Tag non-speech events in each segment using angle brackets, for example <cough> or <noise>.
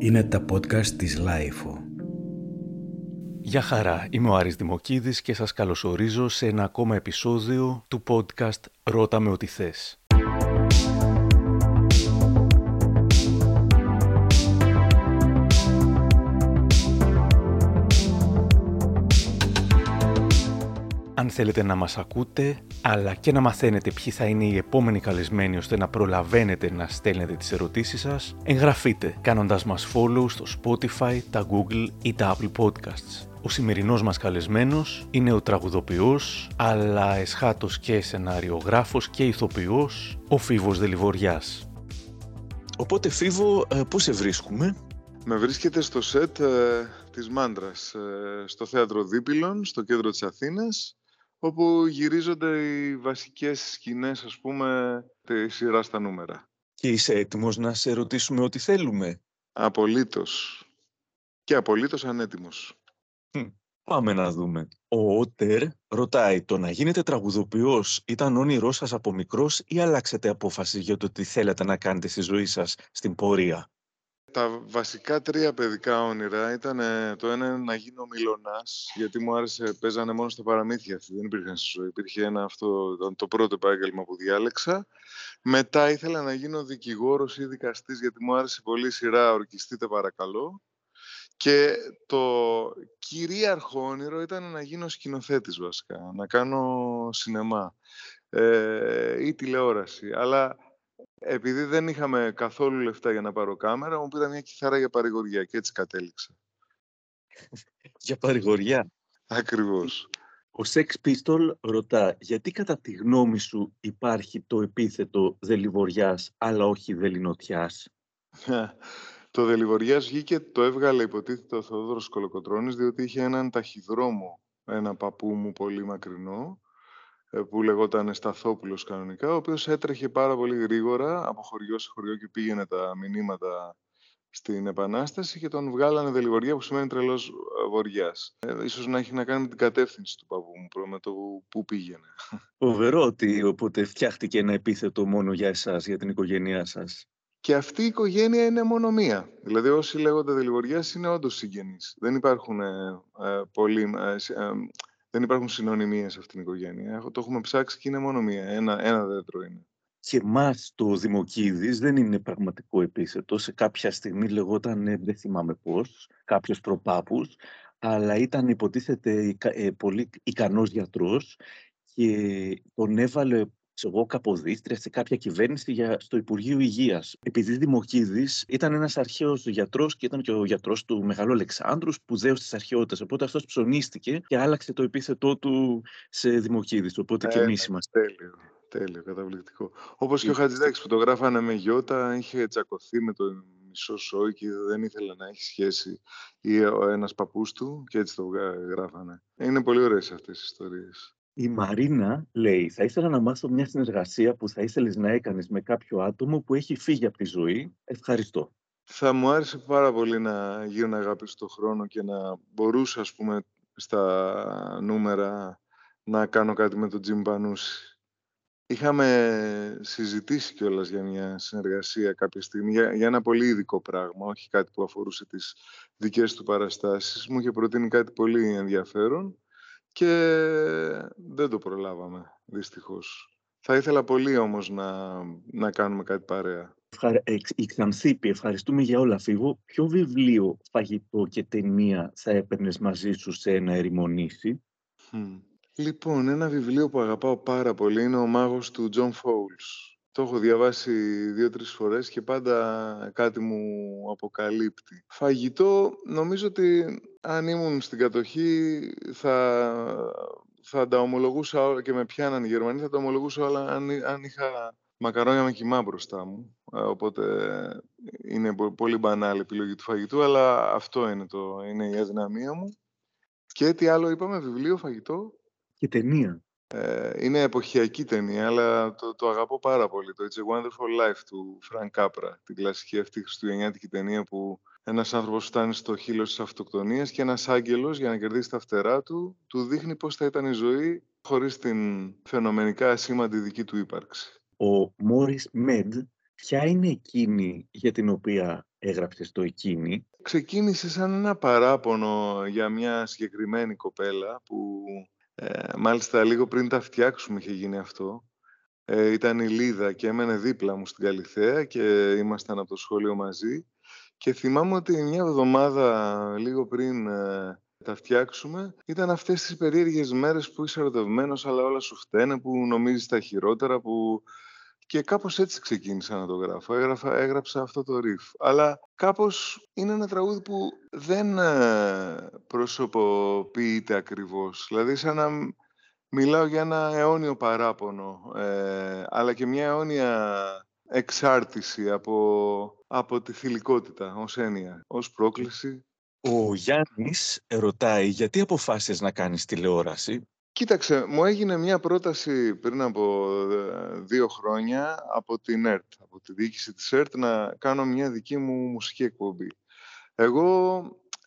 Είναι τα podcast της LiFO. Γεια χαρά, είμαι ο Άρης Δημοκίδης και σας καλωσορίζω σε ένα ακόμα επεισόδιο του podcast «Ρώτα με ό,τι θες». Αν θέλετε να μας ακούτε, αλλά και να μαθαίνετε ποιοι θα είναι οι επόμενοι καλεσμένοι ώστε να προλαβαίνετε να στέλνετε τις ερωτήσεις σας, εγγραφείτε κάνοντας μας follow στο Spotify, τα Google ή τα Apple Podcasts. Ο σημερινός μας καλεσμένος είναι ο τραγουδοποιός, αλλά εσχάτως και σεναριογράφος και ηθοποιός, ο Φίβος Δελιβοριάς. Οπότε Φίβο, ε, πού σε βρίσκουμε; Με βρίσκεται στο σετ ε, της Μάντρας, ε, στο Θέατρο Δίπυλων, στο κέντρο της Αθήνας όπου γυρίζονται οι βασικές σκηνές, ας πούμε, τη σειρά στα νούμερα. Και είσαι έτοιμος να σε ρωτήσουμε ό,τι θέλουμε; Απολύτως. Και απολύτως ανέτοιμος. Πάμε να δούμε. Ο Οτερ ρωτάει, το να γίνετε τραγουδοποιός ήταν όνειρό σας από μικρός ή αλλάξετε απόφαση για το τι θέλετε να κάνετε στη ζωή σας στην πορεία; Τα βασικά τρία παιδικά όνειρα ήταν το ένα να γίνω μιλονάς, γιατί μου άρεσε, παίζανε μόνο στα παραμύθια αυτοί, δεν υπήρχαν στη ζωή. Υπήρχε ένα αυτό, το πρώτο επάγγελμα που διάλεξα. Μετά ήθελα να γίνω δικηγόρος ή δικαστής, γιατί μου άρεσε πολύ η σειρά «Ορκιστείτε παρακαλώ». Και το κυρίαρχο όνειρο ήταν να γίνω σκηνοθέτης βασικά, να κάνω σινεμά ε, ή τηλεόραση. Αλλά επειδή δεν είχαμε καθόλου λεφτά για να πάρω κάμερα, μου πήρα μια κιθάρα για παρηγοριά και έτσι κατέληξα. <laughs> για παρηγοριά. Ακριβώς. Ο Sex Pistol ρωτά, γιατί κατά τη γνώμη σου υπάρχει το επίθετο δελιβοριάς, αλλά όχι δελινοτιάς. <laughs> το δελιβοριάς βγήκε, το έβγαλε υποτίθεται ο Θεόδωρος Κολοκοτρώνης, διότι είχε έναν ταχυδρόμο, ένα παππού μου πολύ μακρινό, ε, που λεγόταν Σταθόπουλος κανονικά, ο οποίος έτρεχε πάρα πολύ γρήγορα από χωριό σε χωριό και πήγαινε τα μηνύματα στην Επανάσταση και τον βγάλανε δελιγοριά που σημαίνει τρελός ε, βοριάς. Ε, ίσως να έχει να κάνει με την κατεύθυνση του παππού μου, με το που πήγαινε. Φοβερό ότι οπότε φτιάχτηκε ένα επίθετο μόνο για εσάς, για την οικογένειά σας. Και αυτή η οικογένεια είναι μόνο μία. Δηλαδή όσοι λέγονται δελιγοριάς είναι όντως συγγενείς. Δεν υπάρχουν ε, ε, πολλοί... Ε, δεν υπάρχουν συνωνυμίες σε αυτήν την οικογένεια. Το έχουμε ψάξει και είναι μόνο μία. Ένα, ένα δέντρο είναι. Και εμάς το Δημοκίδης δεν είναι πραγματικό επίθετο. Σε κάποια στιγμή λεγόταν, ε, δεν θυμάμαι πώς, κάποιος προπάπους, αλλά ήταν υποτίθεται ε, πολύ ικανός γιατρός και τον έβαλε εγώ καποδίστρια σε κάποια κυβέρνηση για, στο Υπουργείο Υγείας. Επειδή Δημοκίδης ήταν ένας αρχαίος γιατρός και ήταν και ο γιατρός του Μεγάλου Αλεξάνδρου, σπουδαίος της αρχαιότητας. Οπότε αυτός ψωνίστηκε και άλλαξε το επίθετό του σε Δημοκίδης. Οπότε ε, και εμεί είμαστε. Τέλειο. Τέλειο, καταπληκτικό. Όπως και ο Χατζηδάκης που το γράφανε με γιώτα, είχε τσακωθεί με το μισό σόι και δεν ήθελε να έχει σχέση ή ένας παππούς του και έτσι το γράφανε. Είναι πολύ ωραίες αυτές οι ιστορίες. Η Μαρίνα λέει, θα ήθελα να μάθω μια συνεργασία που θα ήθελες να έκανες με κάποιο άτομο που έχει φύγει από τη ζωή. Ευχαριστώ. Θα μου άρεσε πάρα πολύ να γίνω αγάπης στο χρόνο και να μπορούσα, ας πούμε, στα νούμερα να κάνω κάτι με τον Τζιμ Πανούση. Είχαμε συζητήσει κιόλας για μια συνεργασία κάποια στιγμή, για, για, ένα πολύ ειδικό πράγμα, όχι κάτι που αφορούσε τις δικές του παραστάσεις. Μου είχε προτείνει κάτι πολύ ενδιαφέρον και δεν το προλάβαμε, δυστυχώς. Θα ήθελα πολύ όμως να, να κάνουμε κάτι παρέα. Η Ξανθίππη, ευχαριστούμε για όλα, Φοίβο. Ποιο βιβλίο, φαγητό και ταινία θα έπαιρνες μαζί σου σε ένα ερημονήσι; Λοιπόν, ένα βιβλίο που αγαπάω πάρα πολύ είναι «Ο μάγος του Τζον Φόουλς. Το έχω διαβάσει δύο-τρεις φορές και πάντα κάτι μου αποκαλύπτει. Φαγητό, νομίζω ότι αν ήμουν στην κατοχή θα, θα τα ομολογούσα και με πιάναν οι Γερμανοί, θα τα ομολογούσα όλα αν, αν είχα μακαρόνια με κοιμά μπροστά μου. Ε, οπότε είναι πολύ μπανάλη επιλογή του φαγητού, αλλά αυτό είναι, το, είναι η αδυναμία μου. Και τι άλλο είπαμε, βιβλίο, φαγητό; Και ταινία. Ε, είναι εποχιακή ταινία, αλλά το, το αγαπώ πάρα πολύ. Το It's a Wonderful Life του Frank Capra, την κλασική αυτή χριστουγεννιάτικη ταινία που ένας άνθρωπος φτάνει στο χείλος της αυτοκτονίας και ένας άγγελος για να κερδίσει τα φτερά του, του δείχνει πώς θα ήταν η ζωή χωρίς την φαινομενικά ασήμαντη δική του ύπαρξη. Ο Μόρις Μέντ, ποια είναι εκείνη για την οποία έγραψες το εκείνη. Ξεκίνησε σαν ένα παράπονο για μια συγκεκριμένη κοπέλα που ε, μάλιστα λίγο πριν τα φτιάξουμε είχε γίνει αυτό. Ε, ήταν η Λίδα και έμενε δίπλα μου στην Καλυθέα και ήμασταν από το σχολείο μαζί. Και θυμάμαι ότι μια εβδομάδα λίγο πριν ε, τα φτιάξουμε ήταν αυτές τις περίεργες μέρες που είσαι ερωτευμένος αλλά όλα σου φταίνε, που νομίζεις τα χειρότερα, που και κάπως έτσι ξεκίνησα να το γράφω. Έγραφα, έγραψα αυτό το ριφ. Αλλά κάπως είναι ένα τραγούδι που δεν ε, προσωποποιείται ακριβώς. Δηλαδή σαν να μιλάω για ένα αιώνιο παράπονο, ε, αλλά και μια αιώνια εξάρτηση από, από τη θηλυκότητα ως έννοια, ως πρόκληση. Ο Γιάννης ρωτάει γιατί αποφάσισες να κάνεις τηλεόραση; Κοίταξε, μου έγινε μια πρόταση πριν από ε, δύο χρόνια από την ΕΡΤ, από τη διοίκηση της ΕΡΤ, να κάνω μια δική μου μουσική εκπομπή. Εγώ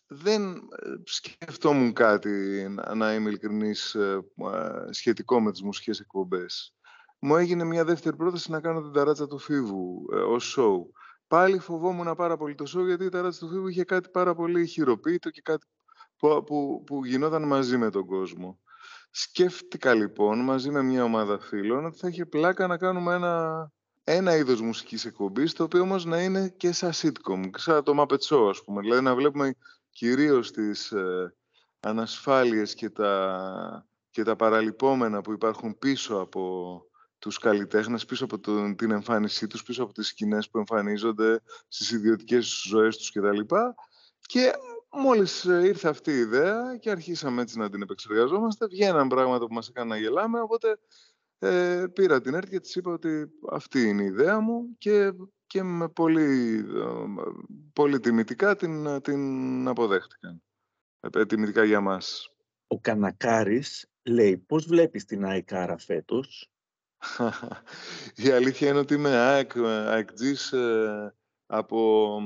δεν ε, σκεφτόμουν κάτι, να είμαι ειλικρινής, ε, σχετικό με τις μουσικές εκπομπές. Μου έγινε μια δεύτερη πρόταση να κάνω την ταράτσα του Φίβου ως show. Πάλι φοβόμουν πάρα πολύ το show, γιατί η ταράτσα του Φίβου είχε κάτι πάρα πολύ χειροποίητο και κάτι που, που, που γινόταν μαζί με τον κόσμο. Σκέφτηκα λοιπόν μαζί με μια ομάδα φίλων ότι θα είχε πλάκα να κάνουμε ένα, ένα είδος μουσικής εκπομπής το οποίο όμως να είναι και σαν sitcom, σαν το Muppet Show ας πούμε. Δηλαδή να βλέπουμε κυρίως τις ε, ανασφάλειες και τα, και τα παραλυπόμενα που υπάρχουν πίσω από τους καλλιτέχνες, πίσω από τον, την εμφάνισή τους, πίσω από τις σκηνές που εμφανίζονται στις ιδιωτικές ζωές τους κτλ. Και Μόλις ε, ήρθε αυτή η ιδέα και αρχίσαμε έτσι να την επεξεργαζόμαστε, βγαίναν πράγματα που μας έκαναν να γελάμε, οπότε ε, πήρα την ΕΡΤ και της είπα ότι αυτή είναι η ιδέα μου και, και με πολύ, ε, πολύ τιμητικά την, την αποδέχτηκαν. Ε, τιμητικά για μας. Ο Κανακάρης λέει πώς βλέπεις την ΑΕΚΑΡΑ φέτος; <laughs> η αλήθεια είναι ότι είμαι ΑΕΚ, ΑΕΚΤΖΙΣ από,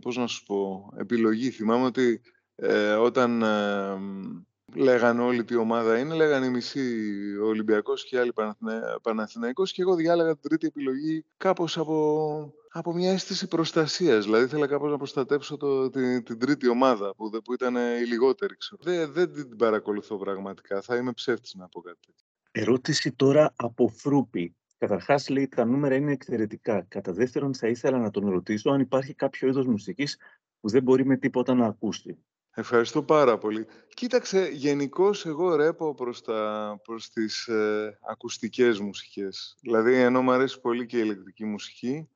πώς να σου πω, επιλογή. Θυμάμαι ότι ε, όταν ε, λέγανε όλη τι ομάδα είναι, λέγανε η μισή ο Ολυμπιακός και άλλοι Παναθηναϊκός και εγώ διάλεγα την τρίτη επιλογή κάπως από, από μια αίσθηση προστασίας. Δηλαδή ήθελα κάπως να προστατέψω το, την, την τρίτη ομάδα που, που ήταν η λιγότερη. Ξέρω. Δεν, δεν την παρακολουθώ πραγματικά. Θα είμαι ψεύτης να πω κάτι τέτοιο. Ερώτηση τώρα από Φρούπη. Καταρχάς, λέει τα νούμερα είναι εξαιρετικά. Κατά δεύτερον, θα ήθελα να τον ρωτήσω αν υπάρχει κάποιο είδος μουσικής που δεν μπορεί με τίποτα να ακούσει. Ευχαριστώ πάρα πολύ. Κοίταξε, γενικώς εγώ ρέπω προς, τα, προς τις ε, ακουστικές μουσικές. Δηλαδή, ενώ μου αρέσει πολύ και η ηλεκτρική μουσική,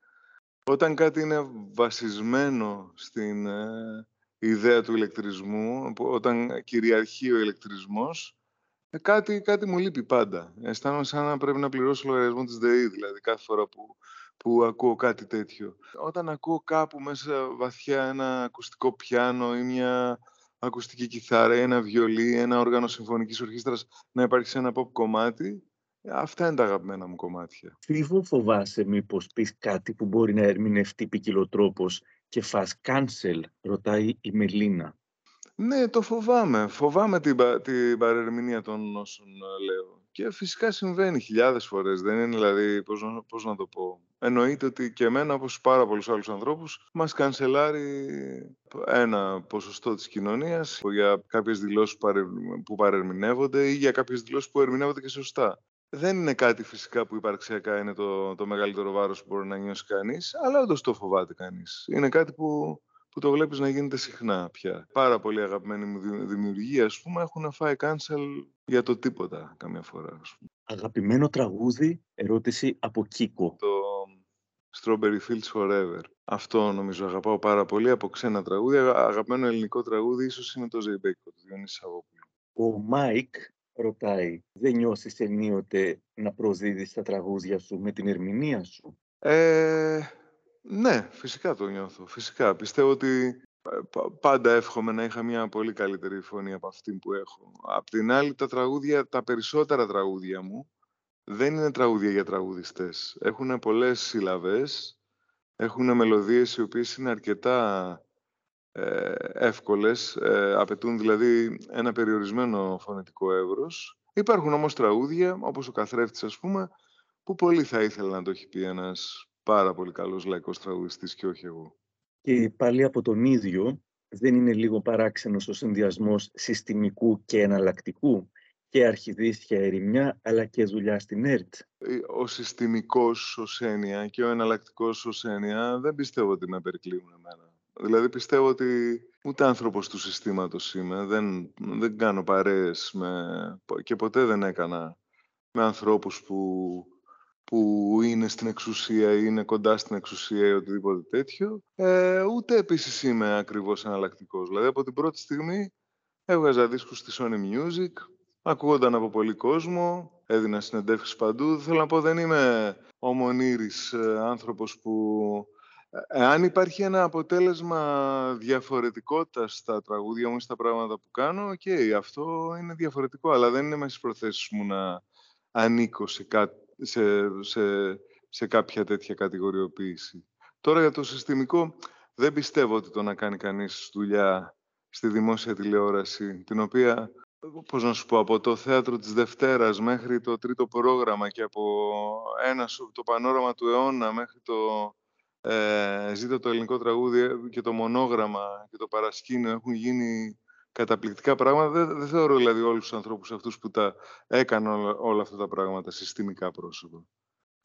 όταν κάτι είναι βασισμένο στην ε, ιδέα του ηλεκτρισμού, όταν κυριαρχεί ο ηλεκτρισμός, ε, κάτι, κάτι μου λείπει πάντα. Αισθάνομαι σαν να πρέπει να πληρώσω λογαριασμό της ΔΕΗ, δηλαδή κάθε φορά που, που ακούω κάτι τέτοιο. Όταν ακούω κάπου μέσα βαθιά ένα ακουστικό πιάνο ή μια ακουστική κιθάρα ή ένα βιολί, ένα όργανο συμφωνικής ορχήστρας να υπάρχει σε ένα pop κομμάτι, αυτά είναι τα αγαπημένα μου κομμάτια. Φίβο φοβάσαι μήπως πεις κάτι που μπορεί να ερμηνευτεί ποικιλοτρόπως και φας cancel, ρωτάει η Μελίνα. Ναι, το φοβάμαι. Φοβάμαι την, την παρερμηνία των όσων ε, λέω. Και φυσικά συμβαίνει χιλιάδες φορές. Δεν είναι δηλαδή, πώς, πώς να το πω. Εννοείται ότι και εμένα, όπως πάρα πολλούς άλλους ανθρώπους, μας κανσελάρει ένα ποσοστό της κοινωνίας για κάποιες δηλώσεις που παρερμηνεύονται ή για κάποιες δηλώσεις που ερμηνεύονται και σωστά. Δεν είναι κάτι φυσικά που υπαρξιακά είναι το, το μεγαλύτερο βάρος που μπορεί να νιώσει κανείς, αλλά όντως το φοβάται κανείς. Είναι κάτι που που το βλέπεις να γίνεται συχνά πια. Πάρα πολύ αγαπημένη μου δημιουργία, ας πούμε, έχουν φάει cancel για το τίποτα καμιά φορά. Ας πούμε. Αγαπημένο τραγούδι, ερώτηση από Κίκο. Το Strawberry Fields Forever. Αυτό νομίζω αγαπάω πάρα πολύ από ξένα τραγούδια. Αγαπημένο ελληνικό τραγούδι ίσως είναι το Ζεϊμπέκικο, του Διονύση Σαββόπουλου. Ο Μάικ ρωτάει, δεν νιώθεις ενίοτε να προδίδεις τα τραγούδια σου με την ερμηνεία σου; Ε, ναι, φυσικά το νιώθω. Φυσικά. Πιστεύω ότι ε, πάντα εύχομαι να είχα μια πολύ καλύτερη φωνή από αυτή που έχω. Απ' την άλλη, τα τραγούδια, τα περισσότερα τραγούδια μου, δεν είναι τραγούδια για τραγουδιστές. Έχουν πολλές σύλλαβες, έχουν μελωδίες οι οποίες είναι αρκετά ε, εύκολες, ε, απαιτούν δηλαδή ένα περιορισμένο φωνητικό εύρος. Υπάρχουν όμως τραγούδια, όπως ο Καθρέφτης ας πούμε, που πολύ θα ήθελα να το έχει πει ένας πάρα πολύ καλός λαϊκός τραγουδιστής και όχι εγώ. Και πάλι από τον ίδιο, δεν είναι λίγο παράξενος ο συνδυασμός συστημικού και εναλλακτικού; Και αρχιδίστια ερημιά, αλλά και δουλειά στην ΕΡΤ. Ε, ο συστημικός ως έννοια και ο εναλλακτικός ως έννοια δεν πιστεύω ότι με περικλείουν εμένα. Δηλαδή πιστεύω ότι ούτε άνθρωπος του συστήματος είμαι. Δεν, δεν κάνω παρέες με, και ποτέ δεν έκανα με ανθρώπους που, που είναι στην εξουσία ή είναι κοντά στην εξουσία ή οτιδήποτε τέτοιο. Ε, ούτε επίσης είμαι ακριβώς εναλλακτικός. Δηλαδή από την πρώτη στιγμή έβγαζα δίσκους στη Sony Music, ακούγονταν από πολύ κόσμο, έδινα συνεντεύξεις παντού. Θέλω να πω δεν είμαι ο μονήρης ε, άνθρωπος που αν υπάρχει ένα αποτέλεσμα διαφορετικότητας στα τραγούδια μου ή στα πράγματα που κάνω, OK, okay, αυτό είναι διαφορετικό, αλλά δεν είναι μέσα στις προθέσεις μου να ανήκω σε, σε, σε, σε κάποια τέτοια κατηγοριοποίηση. Τώρα για το συστημικό, δεν πιστεύω ότι το να κάνει κανείς δουλειά στη δημόσια τηλεόραση, την οποία, πώς να σου πω, από το θέατρο της Δευτέρας μέχρι το τρίτο πρόγραμμα και από ένα, το πανόραμα του αιώνα μέχρι το ε, ζήτω το ελληνικό τραγούδι και το μονόγραμμα και το παρασκήνιο έχουν γίνει καταπληκτικά πράγματα. Δεν, δεν θεωρώ δηλαδή όλους τους ανθρώπους αυτούς που τα έκαναν όλα, όλα αυτά τα πράγματα συστημικά πρόσωπα.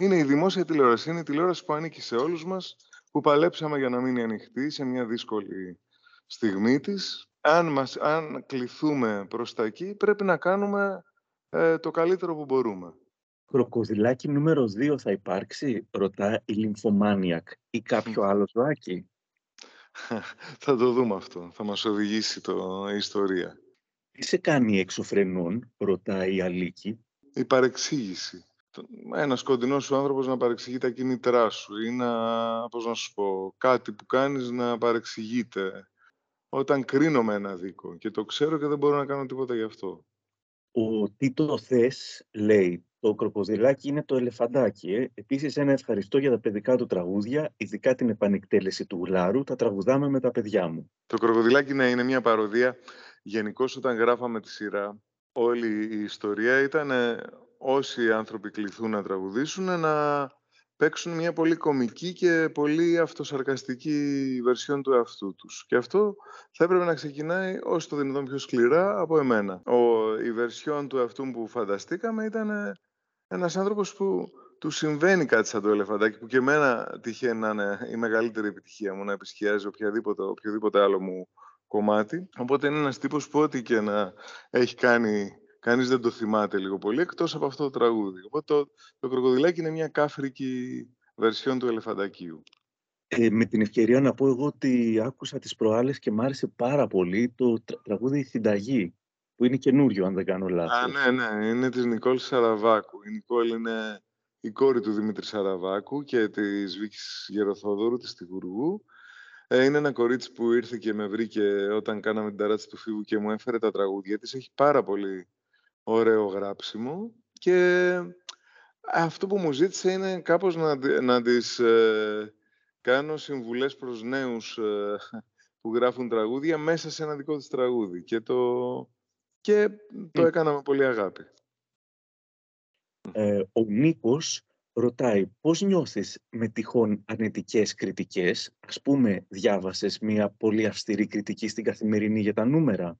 Είναι η δημόσια τηλεόραση. Είναι η τηλεόραση που ανήκει σε όλους μας, που παλέψαμε για να μείνει ανοιχτή σε μια δύσκολη στιγμή της. Αν, μας, αν κληθούμε προς τα εκεί, πρέπει να κάνουμε ε, το καλύτερο που μπορούμε. Κροκοδιλάκι νούμερο 2 θα υπάρξει, ρωτά η Λυμφομάνιακ ή κάποιο άλλο ζωάκι. <laughs> θα το δούμε αυτό. Θα μας οδηγήσει το, η ιστορία. Τι σε κάνει εξωφρενών, ρωτάει η Αλίκη. Η παρεξήγηση. Ένας κοντινός σου άνθρωπος να παρεξηγεί τα κίνητρά σου ή να, πώς να σου πω, κάτι που κάνεις να παρεξηγείται. Όταν κρίνω με ένα δίκο και το ξέρω και δεν μπορώ να κάνω τίποτα γι' αυτό. Ο τι το θες, λέει, το κροκοδιλάκι είναι το ελεφαντάκι. Ε. Επίσης ένα ευχαριστώ για τα παιδικά του τραγούδια, ειδικά την επανεκτέλεση του Γλάρου, τα τραγουδάμε με τα παιδιά μου. Το κροκοδιλάκι ναι, είναι μια παροδία. Γενικώ όταν γράφαμε τη σειρά, όλη η ιστορία ήταν ε, όσοι άνθρωποι κληθούν να τραγουδήσουν να παίξουν μια πολύ κομική και πολύ αυτοσαρκαστική βερσιόν του εαυτού τους. Και αυτό θα έπρεπε να ξεκινάει όσο το δυνατόν πιο σκληρά από εμένα. Ο, η βερσιόν του εαυτού που φανταστήκαμε ήταν ένας άνθρωπος που του συμβαίνει κάτι σαν το ελεφαντάκι, που και εμένα τυχαίνει να είναι η μεγαλύτερη επιτυχία μου, να επισκιάζει οποιαδήποτε, οποιοδήποτε άλλο μου κομμάτι. Οπότε είναι ένας τύπος που ό,τι και να έχει κάνει, κανείς δεν το θυμάται λίγο πολύ, εκτός από αυτό το τραγούδι. Οπότε το, το κροκοδιλάκι είναι μια κάφρικη βερσιόν του ελεφαντακίου. Ε, με την ευκαιρία να πω εγώ ότι άκουσα τις προάλλες και μ' άρεσε πάρα πολύ το τραγούδι «Συνταγή» που είναι καινούριο, αν δεν κάνω λάθος. Α, ναι, ναι, είναι της Νικόλ Σαραβάκου. Η Νικόλ είναι η κόρη του Δημήτρη Σαραβάκου και της Βίκης Γεροθόδωρου, της Τυγουργού. Ε, είναι ένα κορίτσι που ήρθε και με βρήκε όταν κάναμε την ταράτση του φίβου και μου έφερε τα τραγούδια της. Έχει πάρα πολύ ωραίο γράψιμο και αυτό που μου ζήτησε είναι κάπως να, να της ε, κάνω συμβουλές προς νέους ε, που γράφουν τραγούδια μέσα σε ένα δικό της τραγούδι. Και το, και το έκανα με πολύ αγάπη. Ε, ο Νίκος ρωτάει πώς νιώθεις με τυχόν αρνητικές κριτικές; Ας πούμε, διάβασες μια πολύ αυστηρή κριτική στην καθημερινή για τα νούμερα;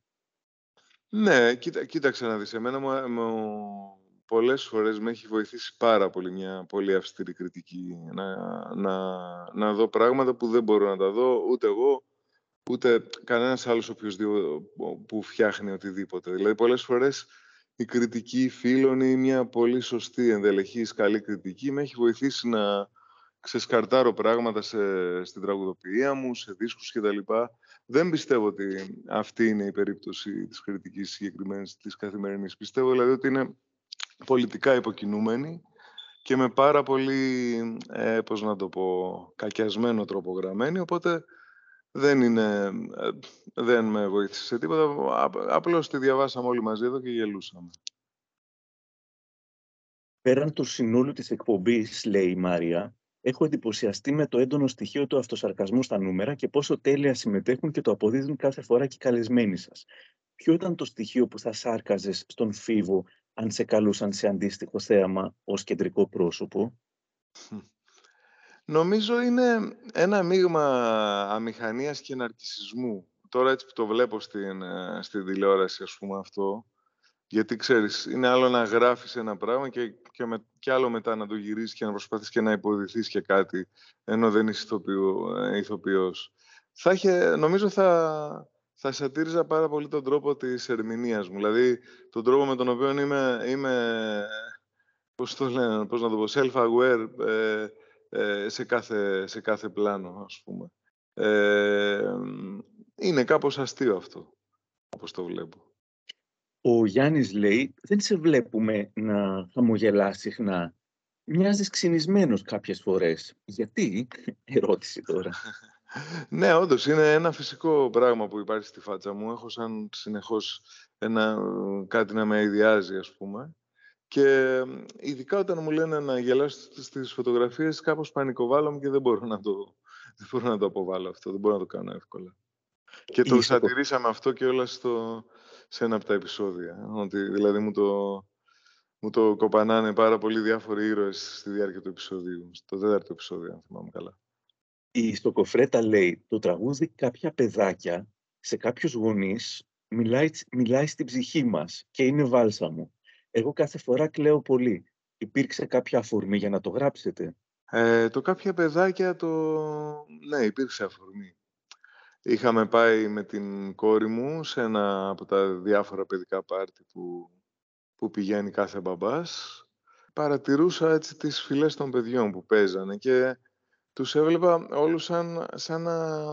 Ναι, κοίτα, κοίταξε να δεις. Εμένα μου, μου, πολλές φορές με έχει βοηθήσει πάρα πολύ μια πολύ αυστηρή κριτική. Να, να, να δω πράγματα που δεν μπορώ να τα δω ούτε εγώ, ούτε κανένας άλλος οποιοδήποτε που φτιάχνει οτιδήποτε. Δηλαδή πολλές φορές η κριτική φίλων ή μια πολύ σωστή, ενδελεχής, καλή κριτική με έχει βοηθήσει να ξεσκαρτάρω πράγματα σε, στην τραγουδοποιία μου, σε δίσκους κτλ. Δεν πιστεύω ότι αυτή είναι η περίπτωση της κριτικής συγκεκριμένης της καθημερινής. Πιστεύω δηλαδή ότι είναι πολιτικά υποκινούμενη και με πάρα πολύ, ε, πώς να το πω, κακιασμένο τρόπο γραμμένη, οπότε δεν, είναι, ε, δεν με βοήθησε σε τίποτα. Απλώς τη διαβάσαμε όλοι μαζί εδώ και γελούσαμε. Πέραν του συνόλου της εκπομπής, λέει η Μάρια, έχω εντυπωσιαστεί με το έντονο στοιχείο του αυτοσαρκασμού στα νούμερα και πόσο τέλεια συμμετέχουν και το αποδίδουν κάθε φορά και οι καλεσμένοι σας. Ποιο ήταν το στοιχείο που θα σάρκαζες στον Φίβο αν σε καλούσαν σε αντίστοιχο θέαμα ως κεντρικό πρόσωπο; <laughs> Νομίζω είναι ένα μείγμα αμηχανίας και ναρκισισμού. Τώρα έτσι που το βλέπω στην, ε, στην τηλεόραση, ας πούμε, αυτό, γιατί ξέρεις, είναι άλλο να γράφεις ένα πράγμα και, και, με, και άλλο μετά να το γυρίσεις και να προσπαθείς και να υποδηθείς και κάτι, ενώ δεν είσαι ηθοποιό, ε, ηθοποιός. Θα είχε, νομίζω θα, θα σατήριζα πάρα πολύ τον τρόπο της ερμηνείας μου. Δηλαδή, τον τρόπο με τον οποίο είμαι, είμαι πώς το λένε, πώς να το πω, self-aware ε, ε, σε, κάθε, σε κάθε πλάνο, ας πούμε. Ε, είναι κάπως αστείο αυτό, όπως το βλέπω. Ο Γιάννης λέει, δεν σε βλέπουμε να χαμογελάς συχνά. Μοιάζεις ξυνισμένος κάποιες φορές. Γιατί, <laughs> ερώτηση τώρα. <laughs> ναι, όντως, είναι ένα φυσικό πράγμα που υπάρχει στη φάτσα μου. Έχω σαν συνεχώς ένα, κάτι να με ιδιάζει, ας πούμε. Και ειδικά όταν μου λένε να γελάσω στις φωτογραφίες, κάπως πανικοβάλλομαι και δεν μπορώ να το, <laughs> δεν μπορώ να το αποβάλω αυτό. Δεν μπορώ να το κάνω εύκολα. Και το σατηρήσαμε αυτό και όλα στο, σε ένα από τα επεισόδια. Ότι δηλαδή μου το, μου το κοπανάνε πάρα πολύ διάφοροι ήρωες στη διάρκεια του επεισοδίου. Στο τέταρτο επεισόδιο, αν θυμάμαι καλά. Η Στοκοφρέτα λέει, το τραγούδι «Κάποια παιδάκια» σε κάποιους γονείς μιλάει, μιλάει στην ψυχή μας και είναι βάλσαμο. Εγώ κάθε φορά κλαίω πολύ. Υπήρξε κάποια αφορμή για να το γράψετε; Ε, το κάποια παιδάκια το... Ναι, υπήρξε αφορμή. Είχαμε πάει με την κόρη μου σε ένα από τα διάφορα παιδικά πάρτι που, που πηγαίνει κάθε μπαμπάς. Παρατηρούσα έτσι τις φυλές των παιδιών που παίζανε και τους έβλεπα όλους σαν, σαν, να,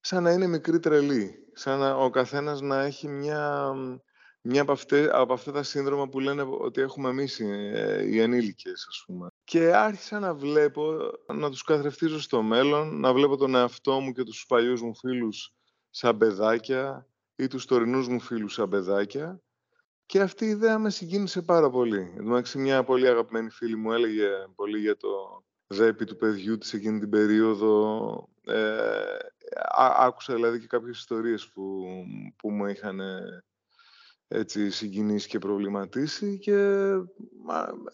σαν να είναι μικρή τρελή. Σαν να, ο καθένας να έχει μια μια από, αυτέ, από αυτά τα σύνδρομα που λένε ότι έχουμε εμείς ε, οι ενήλικες, ας πούμε. Και άρχισα να βλέπω, να τους καθρεφτίζω στο μέλλον, να βλέπω τον εαυτό μου και τους παλιούς μου φίλους σαν παιδάκια ή τους τωρινούς μου φίλους σαν παιδάκια. Και αυτή η ιδέα με συγκίνησε πάρα πολύ. Εντάξει, μια πολύ αγαπημένη φίλη μου έλεγε πολύ για το δέπι του παιδιού της εκείνη την περίοδο. Ε, άκουσα δηλαδή και κάποιες ιστορίες που, που μου είχαν έτσι συγκινήσει και προβληματίσει και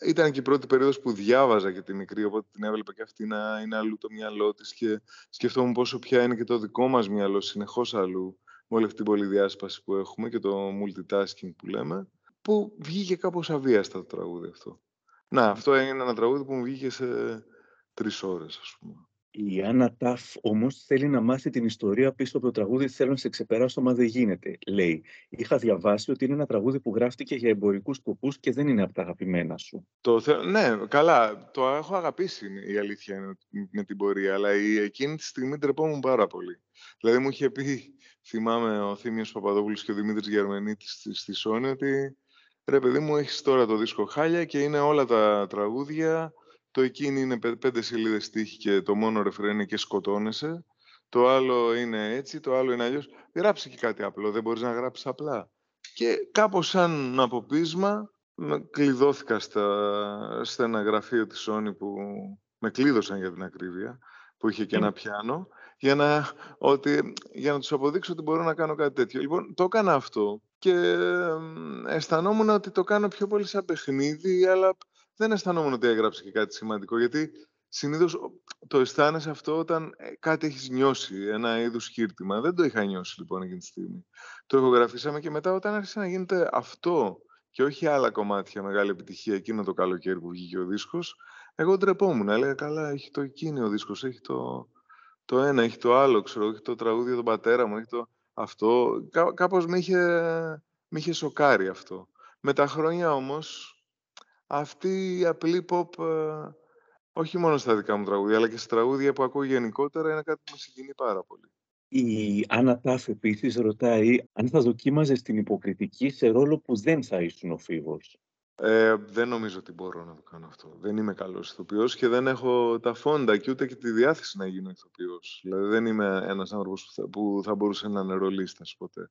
ήταν και η πρώτη περίοδος που διάβαζα και τη μικρή, οπότε την έβλεπα και αυτή να είναι αλλού το μυαλό της και σκεφτόμουν πόσο πια είναι και το δικό μας μυαλό συνεχώς αλλού με όλη αυτή την πολυδιάσπαση που έχουμε και το multitasking που λέμε, που βγήκε κάπως αβίαστα το τραγούδι αυτό. Να, αυτό είναι ένα τραγούδι που μου βγήκε σε τρεις ώρες, ας πούμε. Η Άννα Ταφ όμως θέλει να μάθει την ιστορία πίσω από το τραγούδι Θέλω να σε ξεπεράσω, μα δεν γίνεται. Λέει: Είχα διαβάσει ότι είναι ένα τραγούδι που γράφτηκε για εμπορικούς σκοπούς και δεν είναι από τα αγαπημένα σου. Το θε... Ναι, καλά. Το έχω αγαπήσει η αλήθεια είναι με την πορεία, αλλά η... εκείνη τη στιγμή τρεπόμουν πάρα πολύ. Δηλαδή μου είχε πει, θυμάμαι ο Θήμιος Παπαδόπουλος και ο Δημήτρης Γερμανίτης στη Σόνη, ότι ρε παιδί μου, έχεις τώρα το δίσκο χάλια και είναι όλα τα τραγούδια το εκείνη είναι πέντε σελίδες στίχη και το μόνο ρεφρέν είναι και σκοτώνεσαι. Το άλλο είναι έτσι, το άλλο είναι αλλιώς. Γράψε και κάτι απλό, δεν μπορείς να γράψεις απλά. Και κάπως σαν αποπίσμα κλειδώθηκα στα, στα ένα γραφείο της Sony που με κλείδωσαν για την ακρίβεια, που είχε και ένα πιάνο, για να, ότι, για να τους αποδείξω ότι μπορώ να κάνω κάτι τέτοιο. Λοιπόν, το έκανα αυτό και αισθανόμουν ότι το κάνω πιο πολύ σαν παιχνίδι, αλλά δεν αισθανόμουν ότι έγραψε και κάτι σημαντικό, γιατί συνήθως το αισθάνεσαι αυτό όταν ε, κάτι έχεις νιώσει, ένα είδους χείρτημα. Δεν το είχα νιώσει λοιπόν εκείνη τη στιγμή. Το ηχογραφήσαμε και μετά όταν άρχισε να γίνεται αυτό και όχι άλλα κομμάτια μεγάλη επιτυχία εκείνο το καλοκαίρι που βγήκε ο δίσκος, εγώ ντρεπόμουν. Έλεγα καλά, έχει το εκείνο ο δίσκος, έχει το, το ένα, έχει το άλλο, ξέρω, έχει το τραγούδι για τον πατέρα μου, έχει το αυτό. Κά, κάπως με είχε, με είχε σοκάρει αυτό. Με τα χρόνια όμως, αυτή η απλή pop, ε, όχι μόνο στα δικά μου τραγούδια, αλλά και στα τραγούδια που ακούω γενικότερα, είναι κάτι που με συγκινεί πάρα πολύ. Η Άννα Τάφ επίσης ρωτάει αν θα δοκίμαζε την υποκριτική σε ρόλο που δεν θα ήσουν ο Φίβος. Ε, δεν νομίζω ότι μπορώ να το κάνω αυτό. Δεν είμαι καλός ηθοποιός και δεν έχω τα φόντα και ούτε και τη διάθεση να γίνω ηθοποιός. Δηλαδή δεν είμαι ένας άνθρωπος που θα, που θα μπορούσε να είναι ρολίστας ποτέ.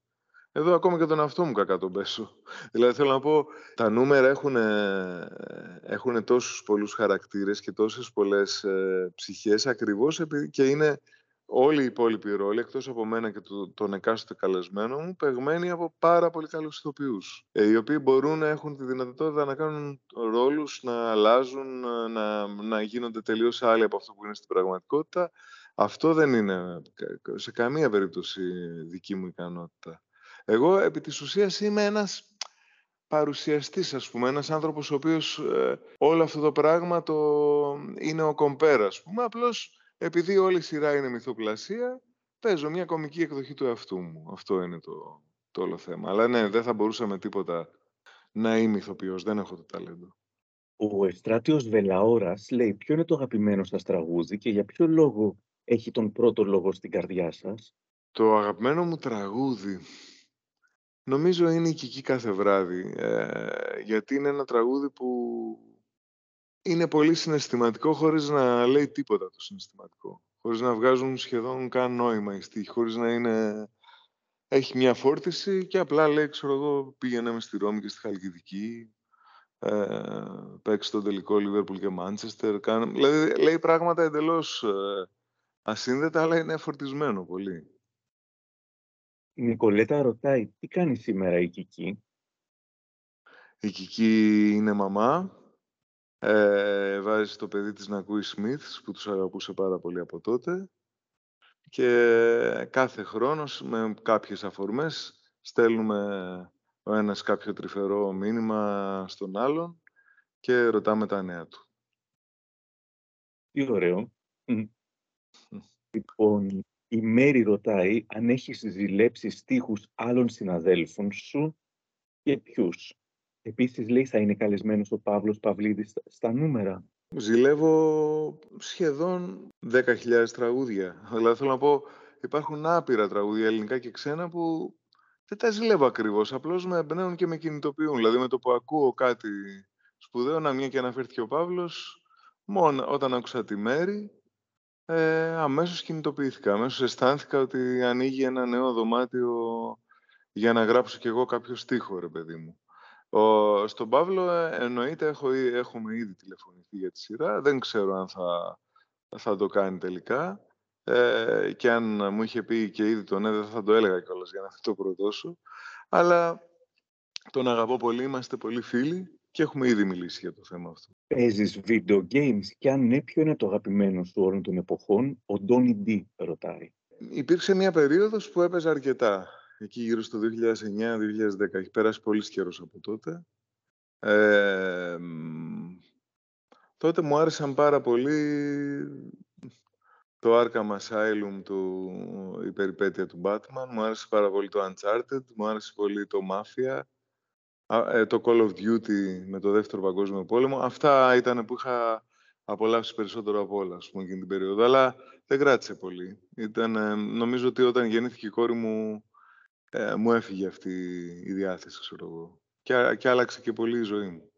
Εδώ ακόμα και τον εαυτό μου κακά τον πέσω. Δηλαδή θέλω να πω, τα νούμερα έχουν, έχουν τόσους πολλούς χαρακτήρες και τόσες πολλές ε, ψυχές ακριβώς επειδή και είναι όλοι οι υπόλοιποι ρόλοι, εκτός από μένα και το, τον εκάστοτε καλεσμένο μου, παιγμένοι από πάρα πολύ καλούς ηθοποιούς, ε, οι οποίοι μπορούν να έχουν τη δυνατότητα να κάνουν ρόλους, να αλλάζουν, να, να γίνονται τελείως άλλοι από αυτό που είναι στην πραγματικότητα. Αυτό δεν είναι σε καμία περίπτωση δική μου ικανότητα. Εγώ επί της ουσίας είμαι ένας παρουσιαστής, ας πούμε, ένας άνθρωπος ο οποίος ε, όλο αυτό το πράγμα το είναι ο κομπέρα, ας πούμε, απλώς επειδή όλη η σειρά είναι μυθοπλασία, παίζω μια κομική εκδοχή του εαυτού μου. Αυτό είναι το, το όλο θέμα. Αλλά ναι, δεν θα μπορούσα με τίποτα να είμαι ηθοποιός, δεν έχω το ταλέντο. Ο Εστράτιος Βελαόρας λέει ποιο είναι το αγαπημένο σας τραγούδι και για ποιο λόγο έχει τον πρώτο λόγο στην καρδιά σας; Το αγαπημένο μου τραγούδι νομίζω είναι η Κική κάθε βράδυ, ε, γιατί είναι ένα τραγούδι που είναι πολύ συναισθηματικό χωρίς να λέει τίποτα το συναισθηματικό. Χωρίς να βγάζουν σχεδόν καν νόημα οι στίχοι, χωρίς να είναι... Έχει μια φόρτιση και απλά λέει, ξέρω εγώ, πήγαινε μες στη Ρώμη και στη Χαλκιδική, ε, παίξει τον τελικό Λίβερπουλ και Μάντσεστερ. Δηλαδή λέει πράγματα εντελώς ε, ασύνδετα, αλλά είναι φορτισμένο πολύ. Η Νικολέτα ρωτάει, τι κάνει σήμερα η Κική; Η Κική είναι μαμά, ε, βάζει το παιδί της να ακούει Smiths, που τους αγαπούσε πάρα πολύ από τότε. Και κάθε χρόνος, με κάποιες αφορμές, στέλνουμε ο ένας κάποιο τρυφερό μήνυμα στον άλλον και ρωτάμε τα νέα του. Τι ωραίο. Λοιπόν, η Μέρη ρωτάει αν έχεις ζηλέψει στίχους άλλων συναδέλφων σου και ποιους. Επίσης, λέει, θα είναι καλεσμένος ο Παύλος Παυλίδης στα νούμερα. Ζηλεύω σχεδόν 10.000 τραγούδια. Δηλαδή, θέλω να πω, υπάρχουν άπειρα τραγούδια ελληνικά και ξένα που δεν τα ζηλεύω ακριβώς. Απλώς με εμπνέουν και με κινητοποιούν. Δηλαδή, με το που ακούω κάτι σπουδαίο, να μια και αναφέρθηκε ο Παύλος, μόνο όταν άκουσα τη Μέρη, ε, αμέσως κινητοποιήθηκα. Αμέσως αισθάνθηκα ότι ανοίγει ένα νέο δωμάτιο για να γράψω κι εγώ κάποιο στίχο, ρε παιδί μου. Ο, στον Παύλο ε, εννοείται έχω, έχουμε ήδη τηλεφωνηθεί για τη σειρά. Δεν ξέρω αν θα, θα το κάνει τελικά. Ε, και αν μου είχε πει και ήδη το ναι, δεν θα το έλεγα κιόλας για να το προδώσω. Αλλά τον αγαπώ πολύ, είμαστε πολύ φίλοι και έχουμε ήδη μιλήσει για το θέμα αυτό. Παίζεις video games και αν ναι, ποιο είναι το αγαπημένο σου όλων των εποχών, ο Ντόνι Ντι ρωτάει. Υπήρξε μια περίοδος που έπαιζα αρκετά εκεί γύρω στο 2009-2010. Έχει πέρασει πολύς καιρός από τότε. Ε, τότε μου άρεσαν πάρα πολύ το Arkham Asylum, του, η περιπέτεια του Batman. Μου άρεσε πάρα πολύ το Uncharted, μου άρεσε πολύ το Mafia, ε, το Call of Duty με το Δεύτερο Παγκόσμιο Πόλεμο. Αυτά ήταν που είχα απολαύσει περισσότερο από όλα, ας πούμε, εκείνη την περίοδο. Αλλά δεν κράτησε πολύ. Ήταν, νομίζω ότι όταν γεννήθηκε η κόρη μου, ε, μου έφυγε αυτή η διάθεση, ξέρω εγώ. Και, και άλλαξε και πολύ η ζωή μου.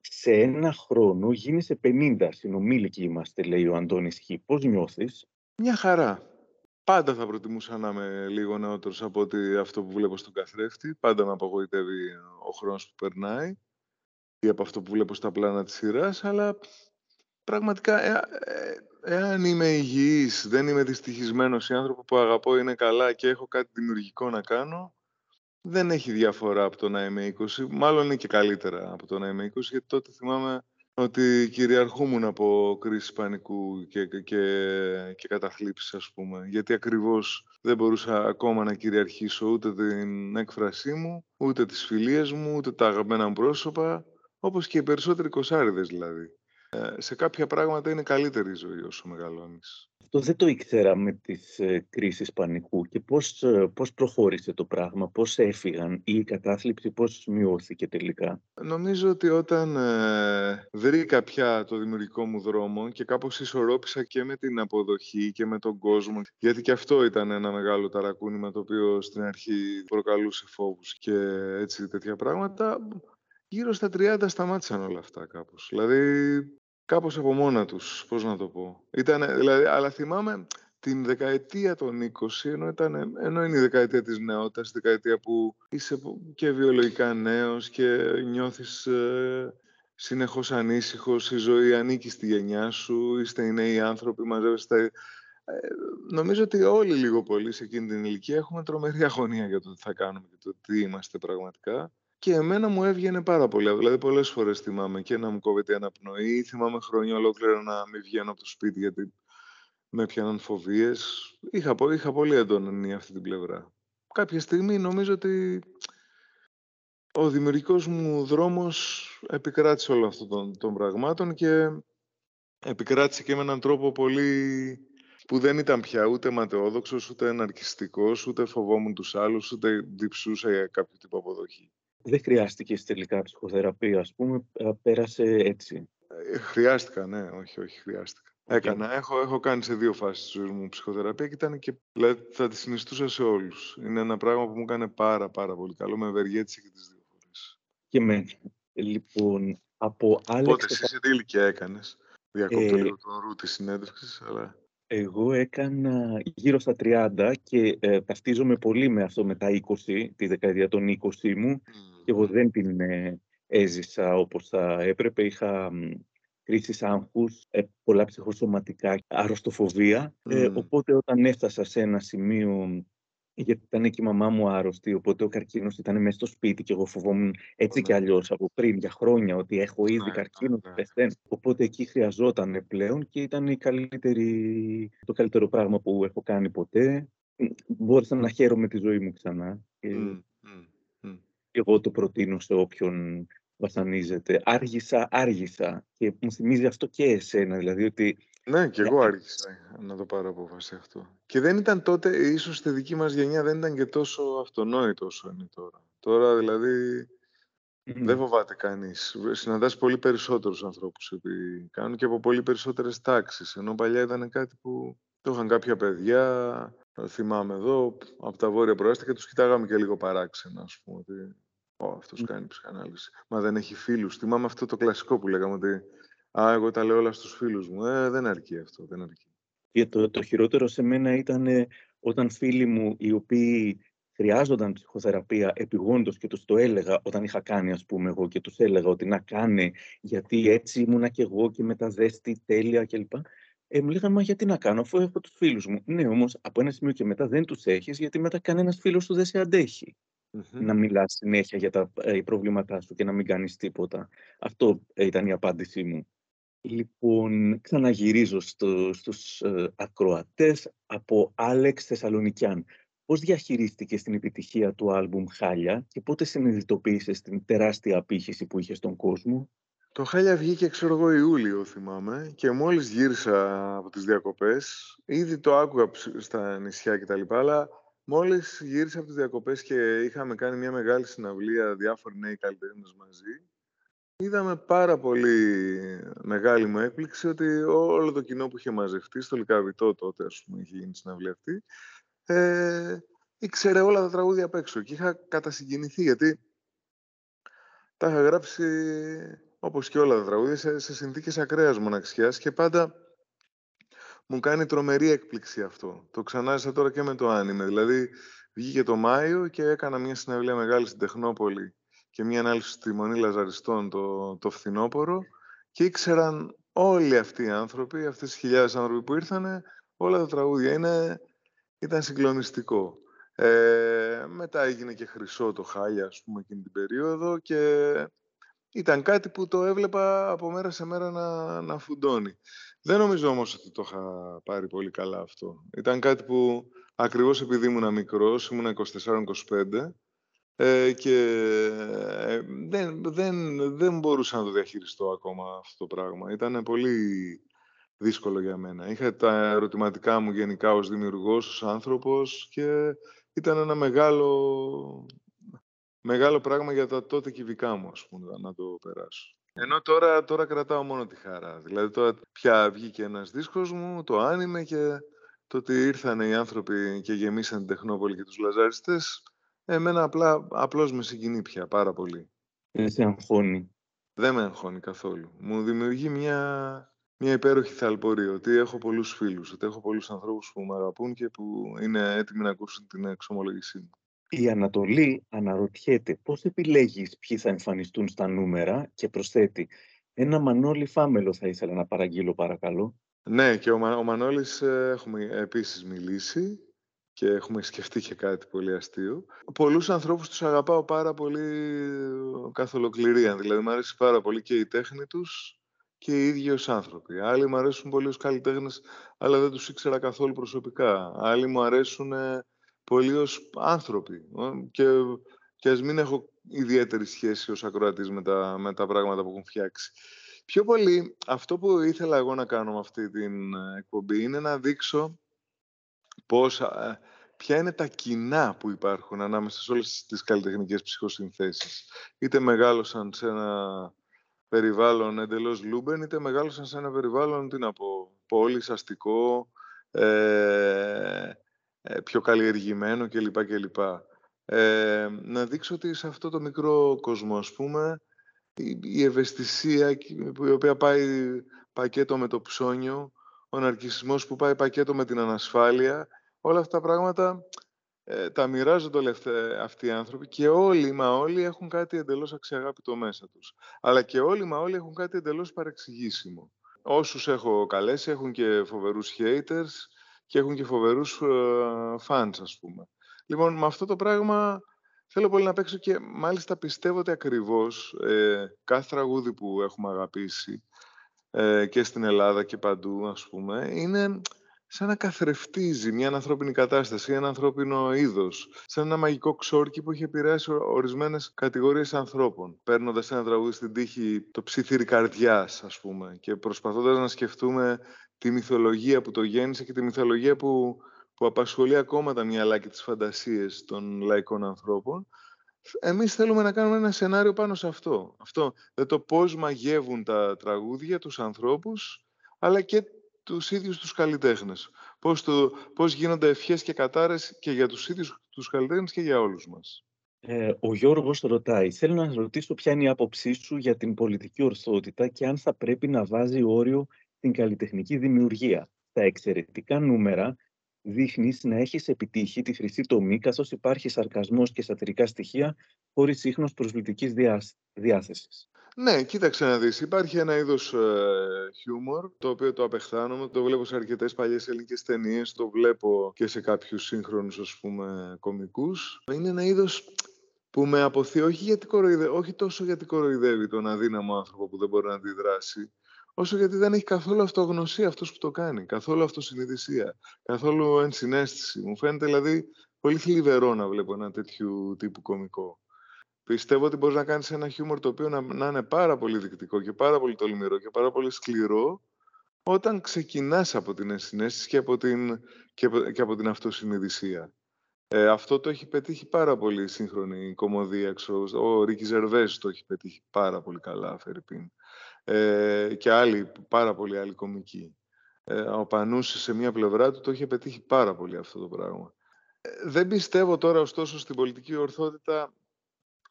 Σε ένα χρόνο γίνεσαι 50, συνομήλικοι είμαστε, λέει ο Αντώνης Χ. Πώς νιώθεις; Μια χαρά. Πάντα θα προτιμούσα να είμαι λίγο νεότερος από ότι αυτό που βλέπω στον καθρέφτη. Πάντα με απογοητεύει ο χρόνος που περνάει ή από αυτό που βλέπω στα πλάνα της σειράς, αλλά πραγματικά ε, ε, εάν είμαι υγιής, δεν είμαι δυστυχισμένος, οι άνθρωποι που αγαπώ είναι καλά και έχω κάτι δημιουργικό να κάνω, δεν έχει διαφορά από το να είμαι 20. Μάλλον είναι και καλύτερα από το να είμαι 20, γιατί τότε θυμάμαι ότι κυριαρχούμουν από κρίση πανικού και, και, και καταθλίψεις, ας πούμε. Γιατί ακριβώς δεν μπορούσα ακόμα να κυριαρχήσω ούτε την έκφρασή μου, ούτε τις φιλίες μου, ούτε τα αγαπημένα μου πρόσωπα, όπως και οι περισσότεροι κοσάριδες δηλαδή. Ε, σε κάποια πράγματα είναι καλύτερη η ζωή όσο μεγαλώνεις. Αυτό δεν το ήξερα με τις ε, κρίσεις πανικού και πώς, ε, πώς προχώρησε το πράγμα, πώς έφυγαν ή η κατάθλιψη πώς μειώθηκε τελικά; Νομίζω ότι όταν ε, βρήκα πια το δημιουργικό μου δρόμο και κάπως ισορρόπησα και με την αποδοχή και με τον κόσμο γιατί και αυτό ήταν ένα μεγάλο ταρακούνημα το οποίο στην αρχή προκαλούσε φόβους και έτσι τέτοια πράγματα γύρω στα 30 σταμάτησαν όλα αυτά κάπως. Δηλαδή Κάπως από μόνα τους, πώς να το πω. Ήτανε, δηλαδή, αλλά θυμάμαι την δεκαετία των 20, ενώ, ήταν, ενώ είναι η δεκαετία της νεότητας, η δεκαετία που είσαι και βιολογικά νέος και νιώθεις ε, συνεχώς ανήσυχος, η ζωή ανήκει στη γενιά σου, είστε οι νέοι άνθρωποι, μαζεύεστε Ε, νομίζω ότι όλοι λίγο πολύ σε εκείνη την ηλικία έχουμε τρομερή αγωνία για το τι θα κάνουμε και το τι είμαστε πραγματικά. Και εμένα μου έβγαινε πάρα πολύ. Δηλαδή, πολλές φορές θυμάμαι και να μου κόβεται η αναπνοή. Θυμάμαι χρόνια ολόκληρα να μην βγαίνω από το σπίτι γιατί με έπιαναν φοβίες. Είχα, είχα πολύ έντονη αυτή την πλευρά. Κάποια στιγμή νομίζω ότι ο δημιουργικός μου δρόμος επικράτησε όλο αυτών των, των πραγμάτων και επικράτησε και με έναν τρόπο πολύ που δεν ήταν πια ούτε ματαιόδοξος, ούτε αναρκιστικός, ούτε φοβόμουν τους άλλους, ούτε διψούσα για κάποιο τύπο αποδοχή. Δεν χρειάστηκε τελικά ψυχοθεραπεία, ας πούμε, πέρασε έτσι. Ε, χρειάστηκα, ναι, όχι, όχι, χρειάστηκα. Okay. Έκανα, έχω, έχω κάνει σε δύο φάσεις της ζωής μου ψυχοθεραπεία και ήταν και, δηλαδή, θα τη συνιστούσα σε όλους. Είναι ένα πράγμα που μου έκανε πάρα πάρα πολύ καλό, με ευεργέτησε και τις δύο φορές. Και με, λοιπόν, από Άλεξ... Πότε εσύ σε τι ηλικία έκανες, διακόπτω ε... λίγο τον ρου της συνέντευξης, αλλά... Εγώ έκανα γύρω στα 30 και ε, ταυτίζομαι πολύ με αυτό με τα 20, τη δεκαετία των 20 μου. Και εγώ δεν την ε, έζησα όπως θα έπρεπε. Είχα κρίσεις άγχους, ε, πολλά ψυχοσωματικά, αρρωστοφοβία. Ε, οπότε όταν έφτασα σε ένα σημείο γιατί ήταν και η μαμά μου άρρωστη, οπότε ο καρκίνος ήταν μέσα στο σπίτι και εγώ φοβόμουν έτσι κι αλλιώς από πριν για χρόνια ότι έχω ήδη ναι, καρκίνο και πεθαίνω. Οπότε εκεί χρειαζόταν πλέον και ήταν η καλύτερη, το καλύτερο πράγμα που έχω κάνει ποτέ. Μπόρεσα να χαίρομαι τη ζωή μου ξανά. Και εγώ το προτείνω σε όποιον βασανίζεται. Άργησα, άργησα. Και μου θυμίζει αυτό και εσένα, δηλαδή ότι ναι, και εγώ άρχισα να το πάρω απόφαση αυτό. Και δεν ήταν τότε, ίσως στη δική μας γενιά δεν ήταν και τόσο αυτονόητο όσο είναι τώρα. Τώρα δηλαδή δεν φοβάται κανείς. Συναντάς πολύ περισσότερους ανθρώπους που κάνουν και από πολύ περισσότερες τάξεις. Ενώ παλιά ήταν κάτι που το είχαν κάποια παιδιά, θυμάμαι εδώ, από τα βόρεια προάστια και τους κοιτάγαμε και λίγο παράξενα, ας πούμε, ότι Ω, αυτός κάνει ψυχανάλυση. Μα δεν έχει φίλους. Θυμάμαι αυτό το κλασικό που λέγαμε ότι Α, εγώ τα λέω όλα στους φίλους μου. Ε, δεν αρκεί αυτό, δεν αρκεί. Και το, το χειρότερο σε μένα ήταν όταν φίλοι μου οι οποίοι χρειάζονταν ψυχοθεραπεία επιγόντως και τους το έλεγα όταν είχα κάνει ας πούμε εγώ και τους έλεγα ότι να κάνε γιατί έτσι ήμουνα και εγώ και με τα δέστη τέλεια κλπ. Ε, μου λέγανε, μα γιατί να κάνω, αφού έχω τους φίλους μου. Ναι, όμως από ένα σημείο και μετά δεν τους έχεις, γιατί μετά κανένας φίλος σου δεν σε αντέχει. Να μιλάς συνέχεια για τα ε, προβλήματά σου και να μην κάνεις τίποτα. Αυτό ήταν η απάντησή μου. Λοιπόν, ξαναγυρίζω στο, στους ε, ακροατές από Άλεξ Θεσσαλονικιάν. Πώς διαχειρίστηκες την επιτυχία του άλμπουμ Χάλια και πότε συνειδητοποίησες την τεράστια απήχηση που είχες στον κόσμο; Το Χάλια βγήκε, ξέρω εγώ, Ιούλιο, θυμάμαι, και μόλις γύρισα από τις διακοπές, ήδη το άκουγα στα νησιά κτλ, αλλά μόλις γύρισα από τις διακοπές και είχαμε κάνει μια μεγάλη συναυλία διάφοροι νέοι καλλιτέχνες μαζί, Είδαμε πάρα πολύ μεγάλη μου έκπληξη ότι όλο το κοινό που είχε μαζευτεί στο Λυκαβητό τότε, ας πούμε, είχε γίνει συναυλία αυτή, ε, ήξερε όλα τα τραγούδια απ' έξω και είχα κατασυγκινηθεί γιατί τα είχα γράψει όπως και όλα τα τραγούδια σε, σε συνθήκες ακραίας μοναξιάς και πάντα μου κάνει τρομερή έκπληξη αυτό. Το ξανάζησα τώρα και με το άνιμε. Δηλαδή βγήκε το Μάιο και έκανα μια συναυλία μεγάλη στην Τεχνόπολη και μια ανάλυση στη Μονή Λαζαριστών το, το φθινόπωρο και ήξεραν όλοι αυτοί οι άνθρωποι, αυτές οι χιλιάδες άνθρωποι που ήρθαν, όλα τα τραγούδια. Είναι, ήταν συγκλονιστικό. Ε, μετά έγινε και χρυσό το χάλια, ας πούμε, εκείνη την περίοδο και ήταν κάτι που το έβλεπα από μέρα σε μέρα να, να φουντώνει. Δεν νομίζω όμως ότι το είχα πάρει πολύ καλά αυτό. Ήταν κάτι που ακριβώς επειδή ήμουν μικρός, ήμουν 24-25, ε, και ε, δεν, δεν, δεν μπορούσα να το διαχειριστώ ακόμα αυτό το πράγμα. Ήταν πολύ δύσκολο για μένα. Είχα τα ερωτηματικά μου γενικά ως δημιουργός, ως άνθρωπος και ήταν ένα μεγάλο, μεγάλο πράγμα για τα τότε κυβικά μου, ας πούμε, να το περάσω. Ενώ τώρα, τώρα κρατάω μόνο τη χαρά. Δηλαδή τώρα πια βγήκε ένας δίσκος μου, το άνιμε και το ότι ήρθαν οι άνθρωποι και γεμίσαν την Τεχνόπολη και τους Λαζαριστές, Εμένα απλά, απλώς με συγκινεί πια πάρα πολύ. Δεν σε αγχώνει. Δεν με αγχώνει καθόλου. Μου δημιουργεί μια, μια υπέροχη θαλπορία ότι έχω πολλούς φίλους, ότι έχω πολλούς ανθρώπους που με αγαπούν και που είναι έτοιμοι να ακούσουν την εξομολογησή μου. Η Ανατολή αναρωτιέται πώς επιλέγεις ποιοι θα εμφανιστούν στα νούμερα και προσθέτει ένα Μανώλη Φάμελο θα ήθελα να παραγγείλω παρακαλώ. Ναι, και ο, Μα, ο Μανώλης ε, έχουμε επίσης μιλήσει και έχουμε σκεφτεί και κάτι πολύ αστείο. Πολλούς ανθρώπους τους αγαπάω πάρα πολύ καθ' ολοκληρία. Δηλαδή, μου αρέσει πάρα πολύ και η τέχνη τους και οι ίδιοι ως άνθρωποι. Άλλοι μου αρέσουν πολύ ως καλλιτέχνες, αλλά δεν τους ήξερα καθόλου προσωπικά. Άλλοι μου αρέσουν ε, πολύ ως άνθρωποι. Ε, και, και ας μην έχω ιδιαίτερη σχέση ως ακροατής με τα, με τα πράγματα που έχουν φτιάξει. Πιο πολύ, αυτό που ήθελα εγώ να κάνω με αυτή την ε, εκπομπή είναι να δείξω πώς, ποια είναι τα κοινά που υπάρχουν ανάμεσα σε όλες τις καλλιτεχνικές ψυχοσυνθέσεις. Είτε μεγάλωσαν σε ένα περιβάλλον εντελώς λούμπεν, είτε μεγάλωσαν σε ένα περιβάλλον, τι να πω, πόλης, αστικό, ε, ε, πιο καλλιεργημένο κλπ. κλπ. Ε, να δείξω ότι σε αυτό το μικρό κόσμο, ας πούμε, η, η ευαισθησία η οποία πάει πακέτο με το ψώνιο, ο ναρκισισμός που πάει πακέτο με την ανασφάλεια, όλα αυτά τα πράγματα ε, τα μοιράζονται όλοι αυτοί οι άνθρωποι και όλοι μα όλοι έχουν κάτι εντελώς αξιαγάπητο μέσα τους. Αλλά και όλοι μα όλοι έχουν κάτι εντελώς παρεξηγήσιμο. Όσους έχω καλέσει έχουν και φοβερούς haters και έχουν και φοβερούς ε, fans, ας πούμε. Λοιπόν, με αυτό το πράγμα θέλω πολύ να παίξω και μάλιστα πιστεύω ότι ακριβώς ε, κάθε τραγούδι που έχουμε αγαπήσει ε, και στην Ελλάδα και παντού, ας πούμε, είναι σαν να καθρεφτίζει μια ανθρώπινη κατάσταση, ένα ανθρώπινο είδος, σαν ένα μαγικό ξόρκι που έχει επηρεάσει ορισμένες κατηγορίες ανθρώπων. Παίρνοντας ένα τραγούδι στην τύχη το ψήθυρι καρδιά, ας πούμε, και προσπαθώντας να σκεφτούμε τη μυθολογία που το γέννησε και τη μυθολογία που, που απασχολεί ακόμα τα μυαλά και τις φαντασίες των λαϊκών ανθρώπων. Εμείς θέλουμε να κάνουμε ένα σενάριο πάνω σε αυτό. Αυτό, δηλαδή το πώς μαγεύουν τα τραγούδια, τους ανθρώπους, αλλά και τους ίδιους τους καλλιτέχνες. Πώς, το, πώς γίνονται ευχές και κατάρες και για τους ίδιους τους καλλιτέχνες και για όλους μας. Ε, ο Γιώργος ρωτάει, θέλω να ρωτήσω ποια είναι η άποψή σου για την πολιτική ορθότητα και αν θα πρέπει να βάζει όριο την καλλιτεχνική δημιουργία. Τα εξαιρετικά νούμερα δείχνει να έχεις επιτύχει τη χρυσή τομή, καθώς υπάρχει σαρκασμός και σατυρικά στοιχεία, χωρίς ίχνος προσβλητικής διάθεσης. Ναι, κοίταξε να δεις. Υπάρχει ένα είδος ε, χιούμορ, το οποίο το απεχθάνομαι. Το βλέπω σε αρκετές παλιές ελληνικές ταινίες, το βλέπω και σε κάποιους σύγχρονους, ας πούμε, κομικούς. Είναι ένα είδος που με αποθεί, όχι, γιατί όχι τόσο γιατί κοροϊδεύει τον αδύναμο άνθρωπο που δεν μπορεί να αντιδράσει, όσο γιατί δεν έχει καθόλου αυτογνωσία αυτός που το κάνει, καθόλου αυτοσυνειδησία, καθόλου ενσυναίσθηση. Μου φαίνεται δηλαδή πολύ θλιβερό να βλέπω ένα τέτοιου τύπου κομικό. Πιστεύω ότι μπορείς να κάνεις ένα χιούμορ το οποίο να, να είναι πάρα πολύ δεικτικό και πάρα πολύ τολμηρό και πάρα πολύ σκληρό όταν ξεκινάς από την ενσυναίσθηση και από την, και, και από την αυτοσυνειδησία. Ε, αυτό το έχει πετύχει πάρα πολύ η σύγχρονη κομμωδία. Ο Ρίκη Ζερβές το έχει πετύχει πάρα πολύ καλά, Φερρυπίν. Ε, και άλλοι, πάρα πολλοί άλλοι κομικοί. Ε, ο Πανούσης σε μία πλευρά του το είχε πετύχει πάρα πολύ αυτό το πράγμα. Ε, δεν πιστεύω τώρα ωστόσο στην πολιτική ορθότητα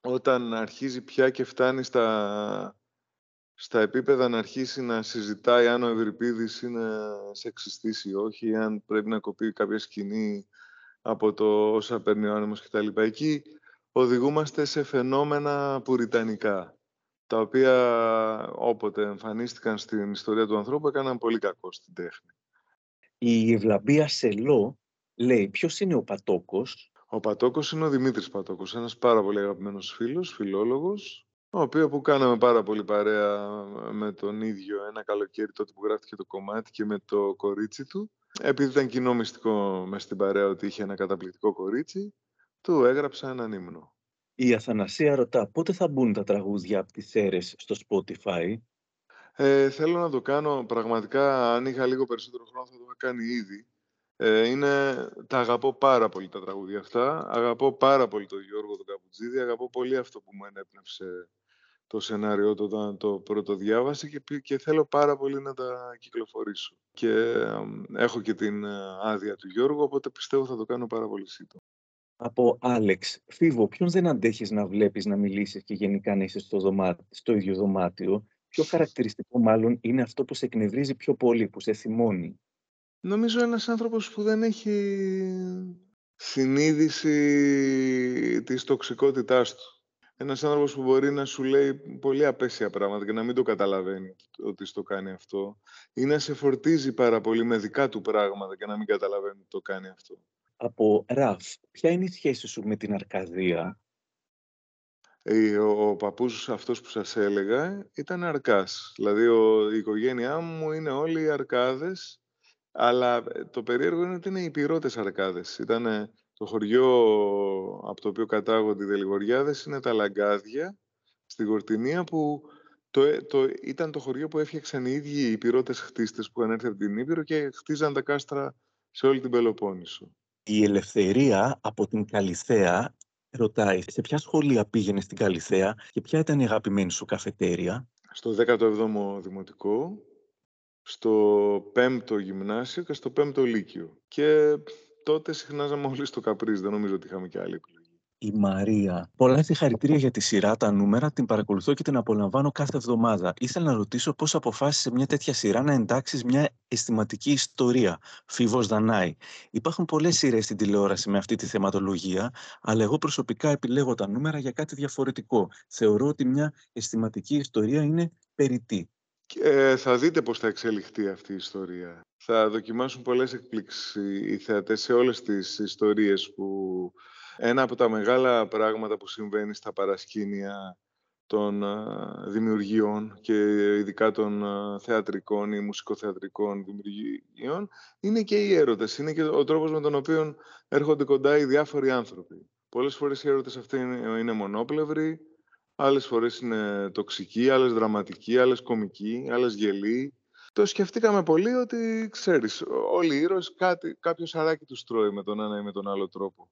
όταν αρχίζει πια και φτάνει στα, στα επίπεδα να αρχίσει να συζητάει αν ο Ευρυπίδης είναι σεξιστής ή όχι, αν πρέπει να κοπεί κάποια σκηνή από το όσα παίρνει ο άνεμος κτλ. Εκεί οδηγούμαστε σε φαινόμενα πουριτανικά, τα οποία όποτε εμφανίστηκαν στην ιστορία του ανθρώπου έκαναν πολύ κακό στην τέχνη. Η Ευλαμπία Σελό λέει ποιος είναι ο Πατόκος ο Πατόκος είναι ο Δημήτρης Πατόκος, ένας πάρα πολύ αγαπημένος φίλος, φιλόλογος, ο οποίος που κάναμε πάρα πολύ παρέα με τον ίδιο ένα καλοκαίρι τότε που γράφτηκε το κομμάτι και με το κορίτσι του. Επειδή ήταν κοινό μυστικό μες στην παρέα ότι είχε ένα καταπληκτικό κορίτσι, του έγραψα έναν ύμνο. Η Αθανασία ρωτά πότε θα μπουν τα τραγούδια από τις αίρες στο Spotify; Ε, θέλω να το κάνω πραγματικά, αν είχα λίγο περισσότερο χρόνο θα το είχα κάνει ήδη. Ε, είναι, τα αγαπώ πάρα πολύ τα τραγούδια αυτά. Αγαπώ πάρα πολύ τον Γιώργο τον Καπουτζίδη. Αγαπώ πολύ αυτό που μου ενέπνευσε το σενάριό του όταν το πρώτο διάβασε και, και θέλω πάρα πολύ να τα κυκλοφορήσω. Και έχω και την ε, άδεια του Γιώργου, οπότε πιστεύω θα το κάνω πάρα πολύ σύντομα. Από Άλεξ, Φίβο, ποιον δεν αντέχεις να βλέπεις να μιλήσεις και γενικά να είσαι στο, δωμάτιο, στο ίδιο δωμάτιο; Πιο χαρακτηριστικό μάλλον είναι αυτό που σε εκνευρίζει πιο πολύ, που σε θυμώνει. Νομίζω ένας άνθρωπος που δεν έχει συνείδηση της τοξικότητάς του. ένας άνθρωπος που μπορεί να σου λέει πολύ απέσια πράγματα και να μην το καταλαβαίνει ότι στο κάνει αυτό ή να σε φορτίζει πάρα πολύ με δικά του πράγματα και να μην καταλαβαίνει ότι το κάνει αυτό. Από Ραφ, ποια είναι η σχέση σου με την Αρκαδία; Ε, ο, ο παππούς αυτός που σας έλεγα ήταν Αρκάς. Δηλαδή ο, η οικογένειά μου είναι όλοι Αρκάδες, αλλά ε, το περίεργο είναι ότι είναι οι πυρώτες Αρκάδες. Ήταν το χωριό από το οποίο κατάγονται οι Δελιγοριάδες είναι τα Λαγκάδια, στην Κορτινία, που το, ε, το, ήταν το χωριό που έφτιαξαν οι ίδιοι οι πυρώτες χτίστες που ανέρθει από την Ήπειρο και χτίζαν τα κάστρα σε όλη την Πελοπόννησο. Η Ελευθερία από την Καλυθέα ρωτάει σε ποια σχολεία πήγαινες στην Καλυθέα και ποια ήταν η αγαπημένη σου καφετέρια; Στο 17ο Δημοτικό, στο 5ο Γυμνάσιο και στο 5ο Λύκειο. Και τότε συχνάζαμε όλοι στο Καπρίζ, δεν νομίζω ότι είχαμε και άλλη επιλογή η Μαρία. Πολλά συγχαρητήρια για τη σειρά, τα νούμερα, την παρακολουθώ και την απολαμβάνω κάθε εβδομάδα. Ήθελα να ρωτήσω πώς αποφάσισε μια τέτοια σειρά να εντάξει μια αισθηματική ιστορία. Φίβος Δανάη. Υπάρχουν πολλές σειρές στην τηλεόραση με αυτή τη θεματολογία, αλλά εγώ προσωπικά επιλέγω τα νούμερα για κάτι διαφορετικό. Θεωρώ ότι μια αισθηματική ιστορία είναι περιττή. Και θα δείτε πώς θα εξελιχθεί αυτή η ιστορία. Θα δοκιμάσουν πολλές εκπλήξεις οι θεατές σε όλες τις ιστορίες που ένα από τα μεγάλα πράγματα που συμβαίνει στα παρασκήνια των δημιουργιών και ειδικά των θεατρικών ή μουσικοθεατρικών δημιουργιών είναι και οι έρωτες. Είναι και ο τρόπος με τον οποίο έρχονται κοντά οι διάφοροι άνθρωποι. Πολλές φορές οι έρωτες αυτοί είναι μονόπλευροι, άλλες φορές είναι τοξικοί, άλλες δραματικοί, άλλες κομικοί, άλλες γελοί. Το σκεφτήκαμε πολύ ότι, ξέρεις, όλοι οι ήρωες κάτι, κάποιο σαράκι τους τρώει με τον ένα ή με τον άλλο τρόπο.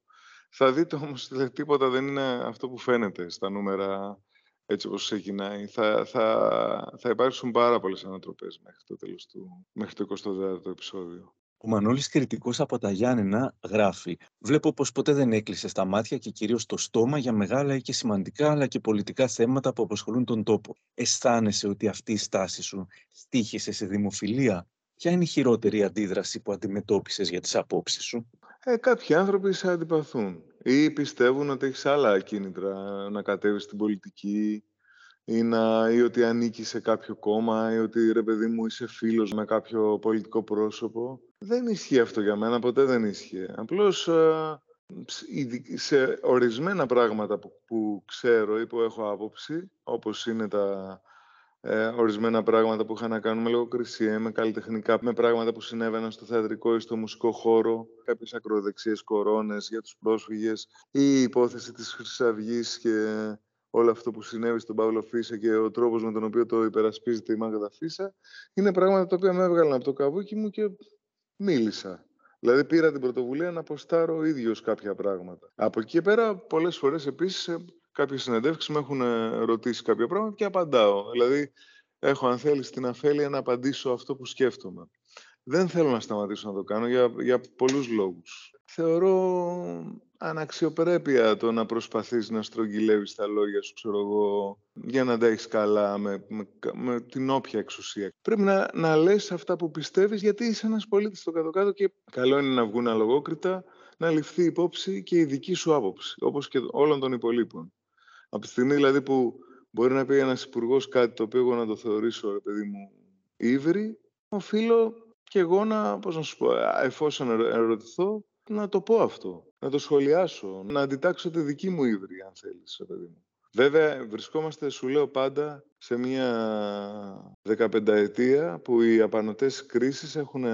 Θα δείτε όμως ότι τίποτα δεν είναι αυτό που φαίνεται στα νούμερα έτσι όπως ξεκινάει. Θα, θα, θα υπάρξουν πάρα πολλές ανατροπές μέχρι το τέλος του, μέχρι το 24ο επεισόδιο. Ο Μανώλης Κριτικός από τα Γιάννενα γράφει «Βλέπω πως ποτέ δεν έκλεισε τα μάτια και κυρίως το στόμα για μεγάλα ή και σημαντικά αλλά και πολιτικά θέματα που απασχολούν τον τόπο. Αισθάνεσαι ότι αυτή η στάση σου στήχησε σε δημοφιλία. Ποια είναι η χειρότερη αντίδραση που αντιμετώπισες για τις απόψεις σου» ε, κάποιοι άνθρωποι σε αντιπαθούν ή πιστεύουν ότι έχεις άλλα κίνητρα να κατέβεις στην πολιτική ή, να, ή ότι ανήκεις σε κάποιο κόμμα ή ότι ρε παιδί μου είσαι φίλος με κάποιο πολιτικό πρόσωπο. Δεν ισχύει αυτό για μένα, ποτέ δεν ισχύει. Απλώς ε, σε ορισμένα πράγματα που, που ξέρω ή που έχω άποψη, όπως είναι τα ε, ορισμένα πράγματα που είχαν να κάνουν με λογοκρισία, με καλλιτεχνικά, με πράγματα που συνέβαιναν στο θεατρικό ή στο μουσικό χώρο, κάποιες ακροδεξιέ κορώνες για τους πρόσφυγες, ή η υπόθεση της Χρυσαυγή και όλο αυτό που συνέβη στον Παύλο Φίσα και ο τρόπος με τον οποίο το υπερασπίζεται η Μάγδα Φίσα, είναι πράγματα τα οποία με έβγαλαν από το καβούκι μου και μίλησα. Δηλαδή πήρα την πρωτοβουλία να αποστάρω ο ίδιος κάποια πράγματα. Από εκεί και πέρα πολλές φορές επίσης κάποιες συνεντεύξεις με έχουν ε, ρωτήσει κάποια πράγματα και απαντάω. Δηλαδή, έχω, αν θέλεις, την αφέλεια να απαντήσω αυτό που σκέφτομαι. Δεν θέλω να σταματήσω να το κάνω για, για πολλούς λόγους. Θεωρώ αναξιοπρέπεια το να προσπαθείς να στρογγυλεύεις τα λόγια σου, ξέρω εγώ, για να τα έχεις καλά με, με, την όποια εξουσία. Πρέπει να, να λες αυτά που πιστεύεις, γιατί είσαι ένας πολίτης στο κάτω-κάτω και καλό είναι να βγουν αλογόκριτα, να ληφθεί υπόψη και η δική σου άποψη, όπως και όλων των υπολείπων. Από τη στιγμή δηλαδή που μπορεί να πει ένας υπουργός κάτι το οποίο εγώ να το θεωρήσω, ρε παιδί μου, ύβρι, οφείλω και εγώ να, πώς να σου πω, εφόσον ερωτηθώ, να το πω αυτό, να το σχολιάσω, να αντιτάξω τη δική μου ύβρι, αν θέλεις, ρε παιδί μου. Βέβαια, βρισκόμαστε, σου λέω πάντα, σε μια δεκαπενταετία που οι απανοτές κρίσεις έχουν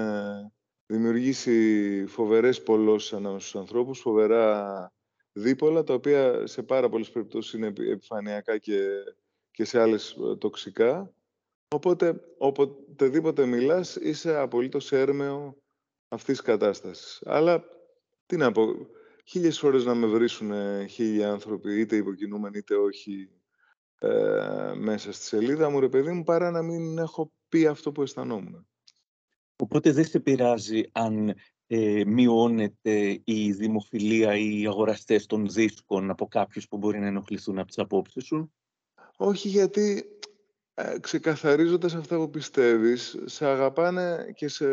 δημιουργήσει φοβερές πολλώσεις ανάμεσα στους ανθρώπους, φοβερά δίπολα, τα οποία σε πάρα πολλές περιπτώσεις είναι επιφανειακά και, και σε άλλες ε, τοξικά. Οπότε, οποτεδήποτε μιλάς, είσαι απολύτως έρμεο αυτής της κατάστασης. Αλλά, τι να πω, χίλιες φορές να με βρίσουν χίλιοι άνθρωποι, είτε υποκινούμενοι είτε όχι, ε, μέσα στη σελίδα μου, ρε παιδί μου, παρά να μην έχω πει αυτό που αισθανόμουν. Οπότε δεν σε πειράζει αν ε, μειώνεται η δημοφιλία ή οι αγοραστές των δίσκων από κάποιους που μπορεί να ενοχληθούν από τις απόψεις σου; Όχι γιατί ε, ξεκαθαρίζοντας αυτά που πιστεύεις, σε αγαπάνε και, σε,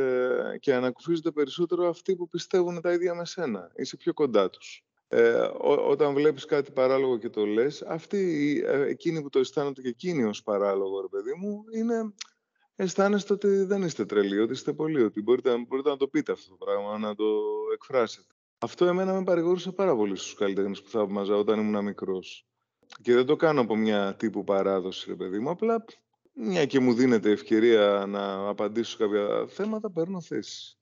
και ανακουφίζονται περισσότερο αυτοί που πιστεύουν τα ίδια με σένα. Είσαι πιο κοντά τους. Ε, όταν βλέπεις κάτι παράλογο και το λες, αυτοί, ε, εκείνοι που το αισθάνονται και εκείνοι ως παράλογο, ρε παιδί μου, είναι, αισθάνεστε ότι δεν είστε τρελοί, ότι είστε πολύ, ότι μπορείτε, μπορείτε να το πείτε αυτό το πράγμα, να το εκφράσετε. Αυτό εμένα με παρηγορούσε πάρα πολύ στους καλλιτέχνες που θαύμαζα όταν ήμουν μικρός. Και δεν το κάνω από μια τύπου παράδοση, ρε παιδί μου, απλά μια και μου δίνεται ευκαιρία να απαντήσω σε κάποια θέματα, παίρνω θέση.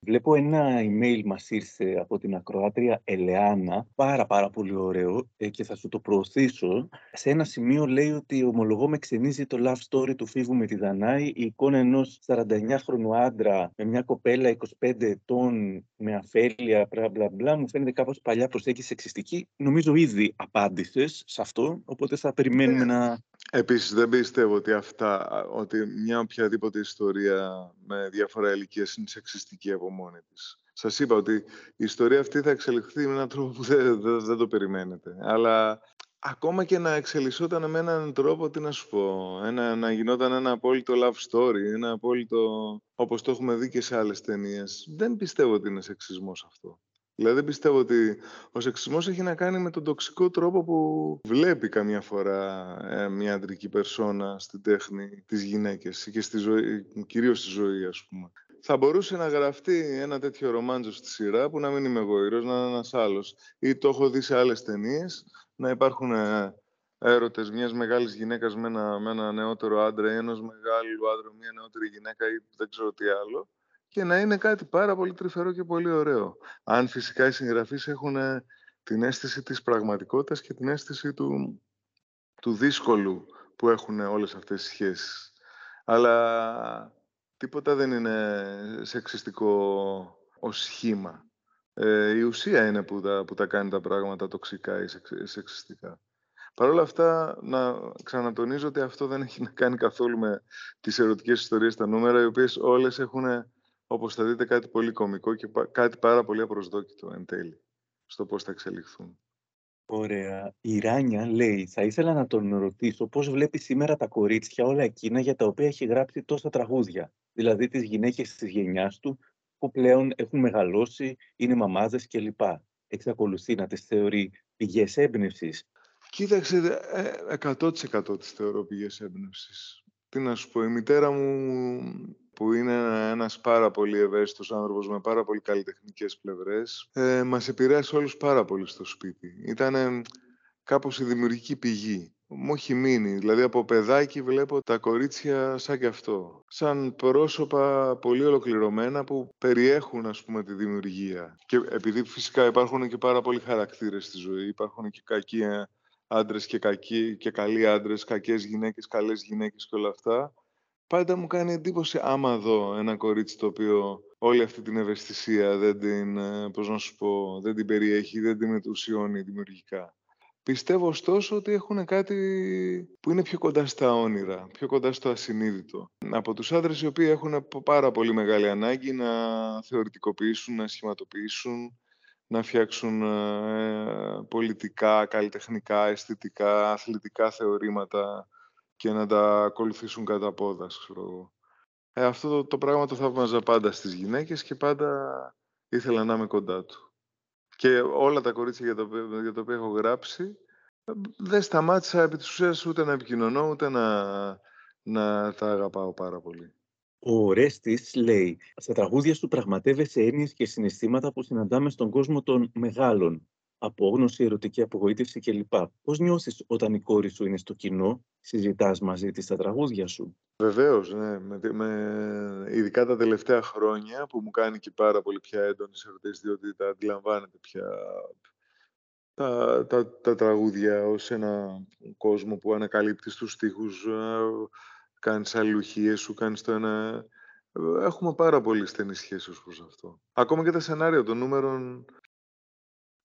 Βλέπω ένα email μας ήρθε από την ακροάτρια Ελεάνα, πάρα πάρα πολύ ωραίο ε, και θα σου το προωθήσω. Σε ένα σημείο λέει ότι ομολογώ με ξενίζει το love story του Φίβου με τη Δανάη, η εικόνα ενός 49χρονου άντρα με μια κοπέλα 25 ετών με αφέλεια, μπλα μπλα μπλα, μου φαίνεται κάπως παλιά προσέγγιση σεξιστική. Νομίζω ήδη απάντησες σε αυτό, οπότε θα περιμένουμε ναι. να Επίσης δεν πιστεύω ότι αυτά, ότι μια οποιαδήποτε ιστορία με διάφορα ηλικία είναι σεξιστική από μόνη της. Σας είπα ότι η ιστορία αυτή θα εξελιχθεί με έναν τρόπο που δεν, δεν, το περιμένετε. Αλλά ακόμα και να εξελισσόταν με έναν τρόπο, τι να σου πω, ένα, να γινόταν ένα απόλυτο love story, ένα απόλυτο, όπως το έχουμε δει και σε άλλες ταινίες, δεν πιστεύω ότι είναι σεξισμός αυτό. Δηλαδή δεν πιστεύω ότι ο σεξισμός έχει να κάνει με τον τοξικό τρόπο που βλέπει καμιά φορά ε, μια αντρική περσόνα στην τέχνη της γυναίκες και στη ζωή, κυρίως στη ζωή ας πούμε. Θα μπορούσε να γραφτεί ένα τέτοιο ρομάντζο στη σειρά που να μην είμαι εγώ ήρωας, να είναι ένας άλλος. Ή το έχω δει σε άλλες ταινίες να υπάρχουν ε, έρωτες μιας μεγάλης γυναίκας με ένα, με ένα νεότερο άντρα ή ενός μεγάλου άντρα μια νεότερη γυναίκα ή δεν ξέρω τι άλλο και να είναι κάτι πάρα πολύ τρυφερό και πολύ ωραίο. Αν φυσικά οι συγγραφείς έχουν ε, την αίσθηση της πραγματικότητας και την αίσθηση του, του δύσκολου που έχουν όλες αυτές οι σχέσεις. Αλλά τίποτα δεν είναι σεξιστικό ως σχήμα. Ε, η ουσία είναι που τα, που τα κάνει τα πράγματα τοξικά ή σεξιστικά. Παρ' όλα αυτά, να ξανατονίζω ότι αυτό δεν έχει να κάνει καθόλου με τις ερωτικές ιστορίες στα νούμερα, οι οποίες όλες έχουν όπως θα δείτε κάτι πολύ κομικό και κάτι πάρα πολύ απροσδόκητο εν τέλει στο πώς θα εξελιχθούν. Ωραία. Η Ράνια λέει, θα ήθελα να τον ρωτήσω πώς βλέπει σήμερα τα κορίτσια όλα εκείνα για τα οποία έχει γράψει τόσα τραγούδια. Δηλαδή τις γυναίκες της γενιάς του που πλέον έχουν μεγαλώσει, είναι μαμάδες κλπ. Εξακολουθεί να τις θεωρεί πηγές έμπνευσης. Κοίταξε, 100% ε, τις θεωρώ πηγές έμπνευσης. Τι να σου πω, η μητέρα μου που είναι ένας πάρα πολύ ευαίσθητος άνθρωπος με πάρα πολύ καλλιτεχνικές πλευρές, ε, μας επηρέασε όλους πάρα πολύ στο σπίτι. Ήταν κάπως η δημιουργική πηγή. Μου έχει μείνει. Δηλαδή από παιδάκι βλέπω τα κορίτσια σαν και αυτό. Σαν πρόσωπα πολύ ολοκληρωμένα που περιέχουν ας πούμε τη δημιουργία. Και επειδή φυσικά υπάρχουν και πάρα πολλοί χαρακτήρες στη ζωή, υπάρχουν και κακοί άντρες και, κακοί, και καλοί άντρες, κακές γυναίκες, καλές γυναίκες και όλα αυτά πάντα μου κάνει εντύπωση άμα δω ένα κορίτσι το οποίο όλη αυτή την ευαισθησία δεν την, ε, πώς να σου πω, δεν την περιέχει, δεν την μετουσιώνει δημιουργικά. Πιστεύω ωστόσο ότι έχουν κάτι που είναι πιο κοντά στα όνειρα, πιο κοντά στο ασυνείδητο. Από τους άντρες οι οποίοι έχουν πάρα πολύ μεγάλη ανάγκη να θεωρητικοποιήσουν, να σχηματοποιήσουν, να φτιάξουν ε, πολιτικά, καλλιτεχνικά, αισθητικά, αθλητικά θεωρήματα, και να τα ακολουθήσουν κατά πόδας, ξέρω εγώ. Ε, αυτό το, το πράγμα το θαύμαζα πάντα στις γυναίκες και πάντα ήθελα να είμαι κοντά του. Και όλα τα κορίτσια για τα, για τα οποία έχω γράψει, δεν σταμάτησα επί της ουσίας ούτε να επικοινωνώ, ούτε να, να τα αγαπάω πάρα πολύ. Ο Ρέστης λέει, στα τραγούδια σου πραγματεύεσαι έννοιες και συναισθήματα που συναντάμε στον κόσμο των μεγάλων απόγνωση, ερωτική απογοήτευση κλπ. Πώς νιώθεις όταν η κόρη σου είναι στο κοινό, συζητάς μαζί της τα τραγούδια σου; Βεβαίως, ναι. Με, με, ειδικά τα τελευταία χρόνια που μου κάνει και πάρα πολύ πια έντονες ερωτήσεις, διότι τα αντιλαμβάνεται πια τα, τα, τα τραγούδια ως ένα κόσμο που ανακαλύπτει τους στίχους, ε, κάνεις αλληλουχίες σου, κάνεις το ένα... Έχουμε πάρα πολύ στενή σχέση ως προς αυτό. Ακόμα και τα σενάρια των νούμερων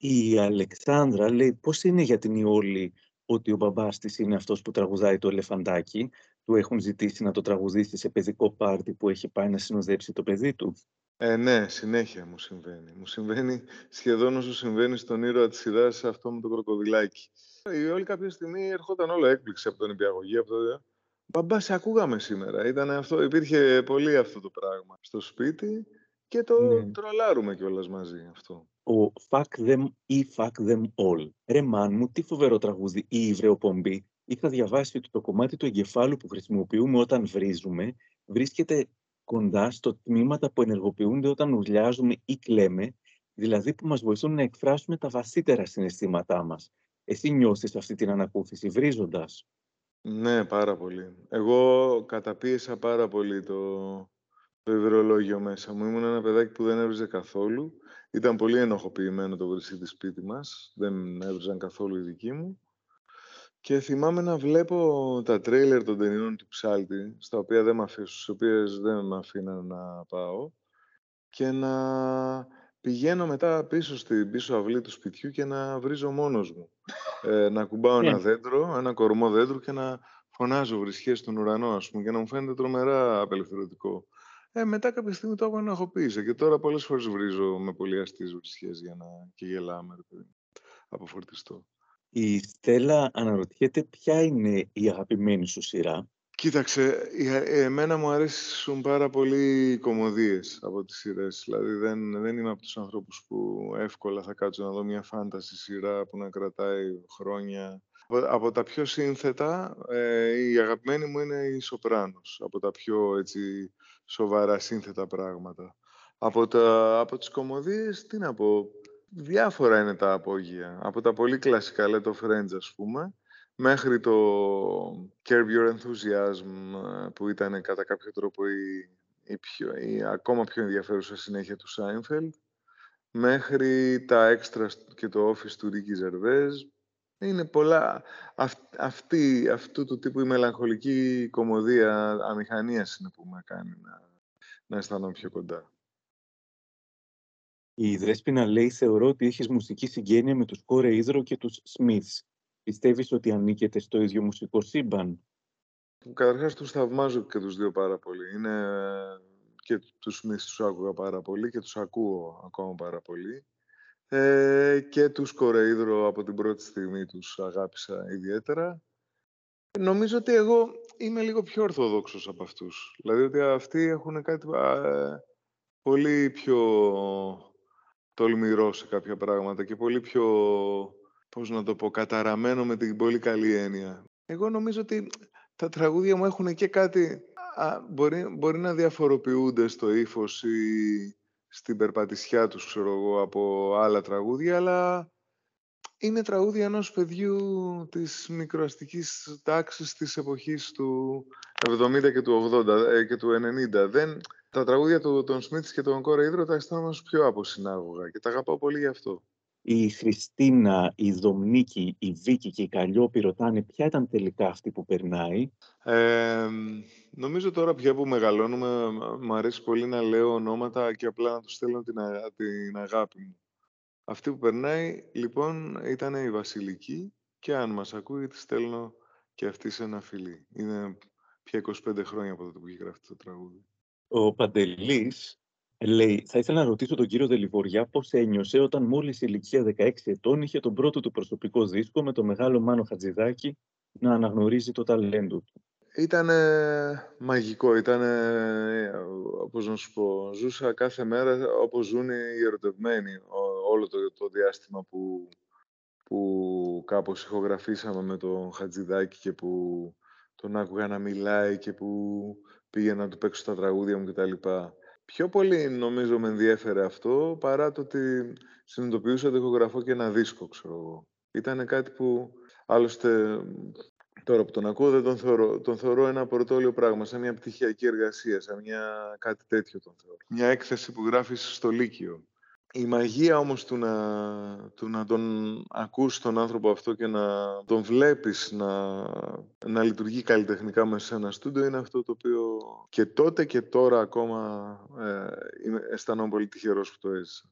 η Αλεξάνδρα λέει πώς είναι για την Ιόλη ότι ο μπαμπάς της είναι αυτός που τραγουδάει το ελεφαντάκι; Του έχουν ζητήσει να το τραγουδήσει σε παιδικό πάρτι που έχει πάει να συνοδέψει το παιδί του; Ε, ναι, συνέχεια μου συμβαίνει. Μου συμβαίνει σχεδόν όσο συμβαίνει στον ήρωα της σειράς αυτό με το κροκοδιλάκι. Η Ιόλη κάποια στιγμή ερχόταν όλο έκπληξη από τον υπηαγωγή. Από το... Μπαμπά, σε ακούγαμε σήμερα. Ήταν αυτό, υπήρχε πολύ αυτό το πράγμα στο σπίτι και το Ναι. τρολάρουμε κιόλας μαζί αυτό. Ο Fuck Them ή Fuck Them All. Ρε μάν μου, τι φοβερό τραγούδι ή υβρεοπομπή. Είχα διαβάσει ότι το κομμάτι του εγκεφάλου που χρησιμοποιούμε όταν βρίζουμε βρίσκεται κοντά στο τμήματα που ενεργοποιούνται όταν ουρλιάζουμε ή κλαίμε, δηλαδή που μας βοηθούν να εκφράσουμε τα βασίτερα συναισθήματά μας. Εσύ νιώθεις αυτή την ανακούφιση βρίζοντας; Ναι, πάρα πολύ. Εγώ καταπίεσα πάρα πολύ το, το υδρολόγιο μέσα μου. Ήμουν ένα παιδάκι που δεν έβριζε καθόλου. Ήταν πολύ ενοχοποιημένο το βρυσίδι σπίτι μας. Δεν έβριζαν καθόλου οι δικοί μου. Και θυμάμαι να βλέπω τα τρέιλερ των ταινιών του Ψάλτη, στα οποία δεν με αφήσουν, στις οποίες δεν με αφήναν να πάω, και να πηγαίνω μετά πίσω στην πίσω αυλή του σπιτιού και να βρίζω μόνος μου. Ε, να κουμπάω ένα Ναι. δέντρο, ένα κορμό δέντρου και να φωνάζω βρισχές στον ουρανό, ας πούμε, και να μου φαίνεται τρομερά απελευθερωτικό. Ε, μετά κάποια στιγμή το απενοχοποίησα και τώρα πολλές φορές βρίζω με πολύ αστείες βρισχές για να και γελάμε, ρε παιδί μου, από φορτιστό. Η Στέλλα αναρωτιέται ποια είναι η αγαπημένη σου σειρά. Κοίταξε, η- ε, εμένα μου αρέσουν πάρα πολύ οι κομμωδίες από τις σειρές. Δηλαδή δεν, δεν είμαι από τους ανθρώπους που εύκολα θα κάτσω να δω μια φάνταση σειρά που να κρατάει χρόνια. Από, από τα πιο σύνθετα, ε, η αγαπημένη μου είναι η Σοπράνος. Από τα πιο έτσι, σοβαρά σύνθετα πράγματα. Από, τα, από τις κομμωδίες, τι να πω, διάφορα είναι τα απόγεια. Από τα πολύ κλασικά, λέει το Friends ας πούμε, μέχρι το Curb Your Enthusiasm ε, που ήταν κατά κάποιο τρόπο η, η, πιο, η ακόμα πιο ενδιαφέρουσα συνέχεια του Seinfeld μέχρι τα extras και το office του Ricky Gervais είναι πολλά αυ, αυτή, αυτού του τύπου η μελαγχολική κομμωδία αμηχανίας είναι που με κάνει να, να αισθάνομαι πιο κοντά. Η Δρέσποινα λέει θεωρώ ότι έχεις μουσική συγγένεια με τους Κόρε Ίδρο και τους Smiths. Πιστεύεις ότι ανήκετε στο ίδιο μουσικό σύμπαν; Καταρχάς τους θαυμάζω και τους δύο πάρα πολύ. Είναι και τους Smiths τους άκουγα πάρα πολύ και τους ακούω ακόμα πάρα πολύ. Ε, και τους Κορεΐδρο από την πρώτη στιγμή τους αγάπησα ιδιαίτερα. Νομίζω ότι εγώ είμαι λίγο πιο ορθοδόξος από αυτούς. Δηλαδή ότι αυτοί έχουν κάτι α, πολύ πιο τολμηρό σε κάποια πράγματα και πολύ πιο, πώς να το πω, καταραμένο με την πολύ καλή έννοια. Εγώ νομίζω ότι τα τραγούδια μου έχουν και κάτι... Α, μπορεί, μπορεί να διαφοροποιούνται στο ύφος ή στην περπατησιά τους, ξέρω εγώ, από άλλα τραγούδια, αλλά είναι τραγούδια ενός παιδιού της μικροαστικής τάξης της εποχής του 70 και του 80 ε, και του 90. Δεν, τα τραγούδια του, των Smiths και των Κόρα Ίδρο τα αισθάνομαι ως πιο αποσυνάγωγα και τα αγαπάω πολύ γι' αυτό. Η Χριστίνα, η Δομνίκη, η Βίκη και η Καλλιόπη ρωτάνε ποια ήταν τελικά αυτή που περνάει. Ε, νομίζω τώρα πια που μεγαλώνουμε, μου αρέσει πολύ να λέω ονόματα και απλά να τους στέλνω την, α- την αγάπη μου. Αυτή που περνάει, λοιπόν, ήταν η Βασιλική και αν μας ακούει, τη στέλνω και αυτή σε ένα φιλί. Είναι πια 25 χρόνια από τότε που έχει γραφτεί το τραγούδι. Ο Παντελής λέει «Θα ήθελα να ρωτήσω τον κύριο Δελιβοριά πώς ένιωσε όταν μόλις η ηλικία 16 ετών είχε τον πρώτο του προσωπικό δίσκο με το μεγάλο Μάνο Χατζηδάκη να αναγνωρίζει το ταλέντο του». Ήταν μαγικό, ήταν, όπως να σου πω, ζούσα κάθε μέρα όπως ζουν οι ερωτευμένοι ό- όλο το, το διάστημα που, που κάπως ηχογραφήσαμε με τον Χατζηδάκη και που τον άκουγα να μιλάει και που πήγαινα να του παίξω τα τραγούδια μου κτλ. Πιο πολύ νομίζω με ενδιέφερε αυτό παρά το ότι συνειδητοποιούσα ότι ηχογραφώ και ένα δίσκο, ξέρω εγώ. Ήταν κάτι που άλλωστε Τώρα που τον ακούω δεν τον θεωρώ, τον θεωρώ ένα πορτόλιο πράγμα, σαν μια πτυχιακή εργασία, σαν μια κάτι τέτοιο τον θεωρώ. Μια έκθεση που γράφεις στο Λύκειο. Η μαγεία όμως του να, του να τον ακούς τον άνθρωπο αυτό και να τον βλέπεις να, να λειτουργεί καλλιτεχνικά μέσα σε ένα στούντιο είναι αυτό το οποίο και τότε και τώρα ακόμα ε, είμαι, αισθάνομαι πολύ τυχερός που το έζησα.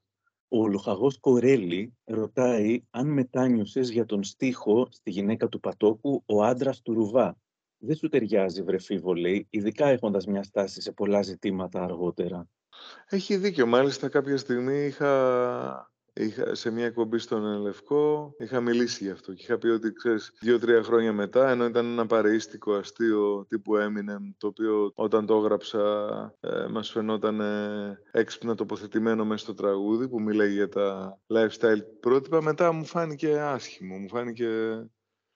Ο Λοχαγός Κορέλη ρωτάει αν μετάνιωσες για τον στίχο στη γυναίκα του Πατόκου «Ο άντρας του Ρουβά». Δεν σου ταιριάζει, βρε Φίβο, λέει, ειδικά έχοντας μια στάση σε πολλά ζητήματα αργότερα. Έχει δίκιο. Μάλιστα κάποια στιγμή είχα Είχα, σε μια εκπομπή στον Ελευκό είχα μιλήσει γι' αυτό και είχα πει ότι ξέρεις δύο-τρία χρόνια μετά ενώ ήταν ένα παρεΐστικο αστείο τύπου Eminem το οποίο όταν το έγραψα ε, μας φαινόταν ε, έξυπνα τοποθετημένο μέσα στο τραγούδι που μιλάει για τα lifestyle πρότυπα μετά μου φάνηκε άσχημο, μου φάνηκε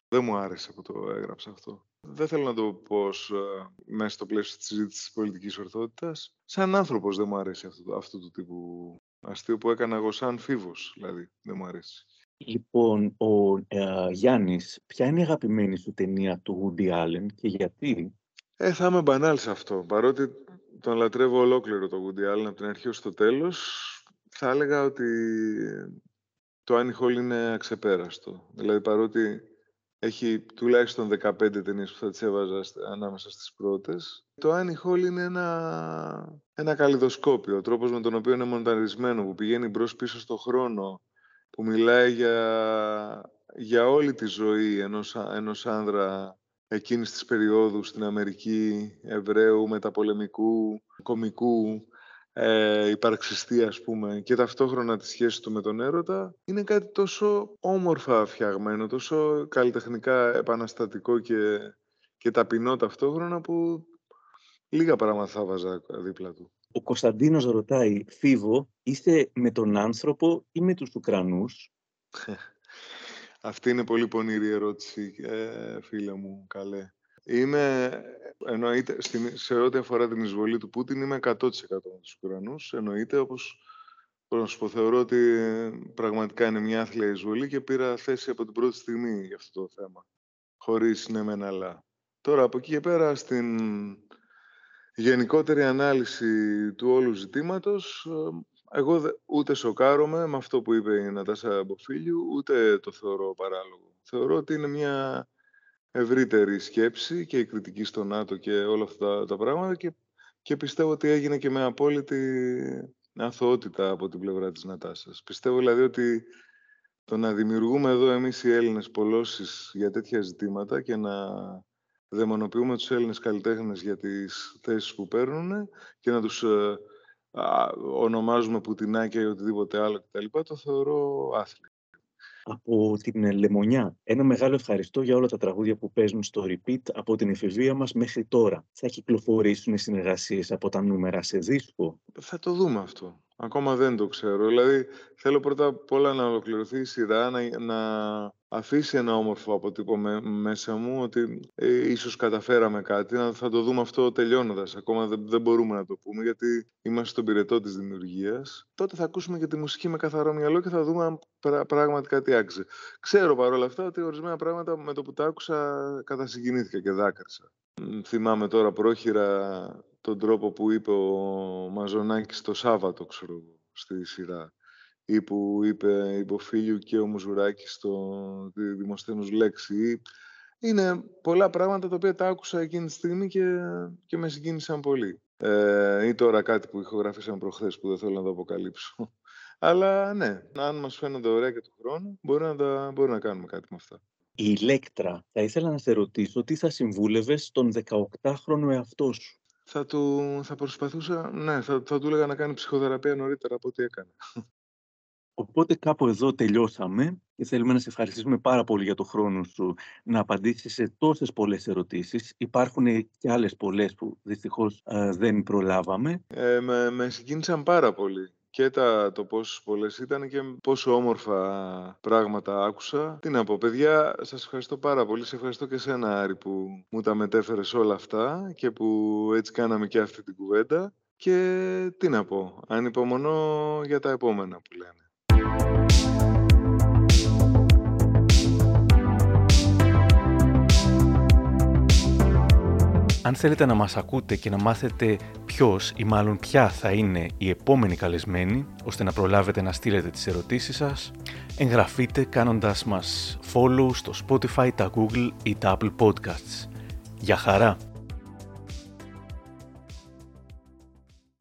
δεν μου άρεσε που το έγραψα αυτό. Δεν θέλω να το πω ως, ε, μέσα στο πλαίσιο της συζήτησης της πολιτικής ορθότητας. Σαν άνθρωπος δεν μου αρέσει αυτό, αυτό το τύπου αστείο που έκανα εγώ σαν φίβος, δηλαδή. Δεν μου αρέσει. Λοιπόν, ο ε, Γιάννης, ποια είναι η αγαπημένη σου ταινία του Woody Allen και γιατί; Ε, θα είμαι μπανάλ σε αυτό. Παρότι τον λατρεύω ολόκληρο το Woody Allen από την αρχή ως το τέλος, θα έλεγα ότι το Annie Hall είναι αξεπέραστο. Δηλαδή, παρότι έχει τουλάχιστον 15 ταινίες που θα τις έβαζα ανάμεσα στις πρώτες. Το Annie Hall είναι ένα, ένα καλλιδοσκόπιο. Ο τρόπος με τον οποίο είναι μονταρισμένο, που πηγαίνει μπρος πίσω στο χρόνο, που μιλάει για, για όλη τη ζωή ενός, ενός άνδρα εκείνης της περίοδου στην Αμερική, Εβραίου, μεταπολεμικού, κομικού, ε, υπαρξιστή ας πούμε και ταυτόχρονα τη σχέση του με τον έρωτα είναι κάτι τόσο όμορφα φτιαγμένο, τόσο καλλιτεχνικά επαναστατικό και, και ταπεινό ταυτόχρονα που λίγα πράγματα θα βάζα δίπλα του. Ο Κωνσταντίνος ρωτάει, Φίβο, είσαι με τον άνθρωπο ή με τους Ουκρανούς; <laughs> Αυτή είναι πολύ πονηρή ερώτηση, ε, φίλε μου, καλέ. Είμαι, εννοείται, σε ό,τι αφορά την εισβολή του Πούτιν, είμαι 100% με τους Ουκρανούς. Εννοείται, όπως να σου πω, θεωρώ ότι πραγματικά είναι μια άθλια εισβολή και πήρα θέση από την πρώτη στιγμή για αυτό το θέμα. Χωρίς ναι μεν αλλά. Τώρα, από εκεί και πέρα, στην γενικότερη ανάλυση του όλου ζητήματος, εγώ ούτε σοκάρομαι με αυτό που είπε η Νατάσα Μποφίλιου, ούτε το θεωρώ παράλογο. Θεωρώ ότι είναι μια ευρύτερη σκέψη και η κριτική στο ΝΑΤΟ και όλα αυτά τα πράγματα και, και πιστεύω ότι έγινε και με απόλυτη αθωότητα από την πλευρά της Νατάσας. Πιστεύω δηλαδή ότι το να δημιουργούμε εδώ εμείς οι Έλληνες πολλώσεις για τέτοια ζητήματα και να δαιμονοποιούμε τους Έλληνες καλλιτέχνες για τις θέσεις που παίρνουν και να τους ε, ονομάζουμε Πουτινάκια ή οτιδήποτε άλλο κτλ. Το θεωρώ άθλιο από την Λεμονιά. Ένα μεγάλο ευχαριστώ για όλα τα τραγούδια που παίζουν στο repeat από την εφηβεία μας μέχρι τώρα. Θα κυκλοφορήσουν οι συνεργασίες από τα νούμερα σε δίσκο; Θα το δούμε αυτό. Ακόμα δεν το ξέρω. Δηλαδή, θέλω πρώτα απ' όλα να ολοκληρωθεί η σειρά, να, να αφήσει ένα όμορφο αποτύπω μέσα μου ότι ε, ίσως καταφέραμε κάτι. Να, θα το δούμε αυτό τελειώνοντας. Ακόμα δεν, δεν μπορούμε να το πούμε γιατί είμαστε στον πυρετό της δημιουργίας. Τότε θα ακούσουμε και τη μουσική με καθαρό μυαλό και θα δούμε αν πράγματι κάτι άξιζε. Ξέρω παρόλα αυτά ότι ορισμένα πράγματα με το που τα άκουσα κατασυγκινήθηκα και δάκρυσα. Θυμάμαι τώρα πρόχειρα τον τρόπο που είπε ο Μαζονάκης το Σάββατο, ξέρω, στη σειρά. Ή που είπε υποφίλιο και ο Μουζουράκης στο Δημοσθένους Λέξη. Είναι πολλά πράγματα τα οποία τα άκουσα εκείνη τη στιγμή και, και με συγκίνησαν πολύ. Ε, ή τώρα κάτι που ηχογραφήσαμε προχθές που δεν θέλω να το αποκαλύψω. <laughs> Αλλά ναι, αν μας φαίνονται ωραία και του χρόνου, μπορεί να, τα, μπορεί να κάνουμε κάτι με αυτά. Η Ηλέκτρα, θα ήθελα να σε ρωτήσω τι θα συμβούλευες στον 18χρονο εαυτό σου; Θα, του, θα προσπαθούσα, ναι, θα, θα του έλεγα να κάνει ψυχοθεραπεία νωρίτερα από ό,τι έκανε. Οπότε κάπου εδώ τελειώσαμε και θέλουμε να σε ευχαριστήσουμε πάρα πολύ για το χρόνο σου να απαντήσεις σε τόσες πολλές ερωτήσεις. Υπάρχουν και άλλες πολλές που δυστυχώς ε, δεν προλάβαμε. Ε, με, με συγκίνησαν πάρα πολύ και τα, το πόσες πολλές ήταν και πόσο όμορφα πράγματα άκουσα. Τι να πω, παιδιά, σας ευχαριστώ πάρα πολύ. Σε ευχαριστώ και εσένα, Άρη, που μου τα μετέφερες όλα αυτά και που έτσι κάναμε και αυτή την κουβέντα. Και τι να πω, ανυπομονώ για τα επόμενα που λένε. Αν θέλετε να μας ακούτε και να μάθετε ποιος ή μάλλον ποια θα είναι η επόμενη καλεσμένη, ώστε να προλάβετε να στείλετε τις ερωτήσεις σας, εγγραφείτε κάνοντας μας follow στο Spotify, τα Google ή τα Apple Podcasts. Για χαρά!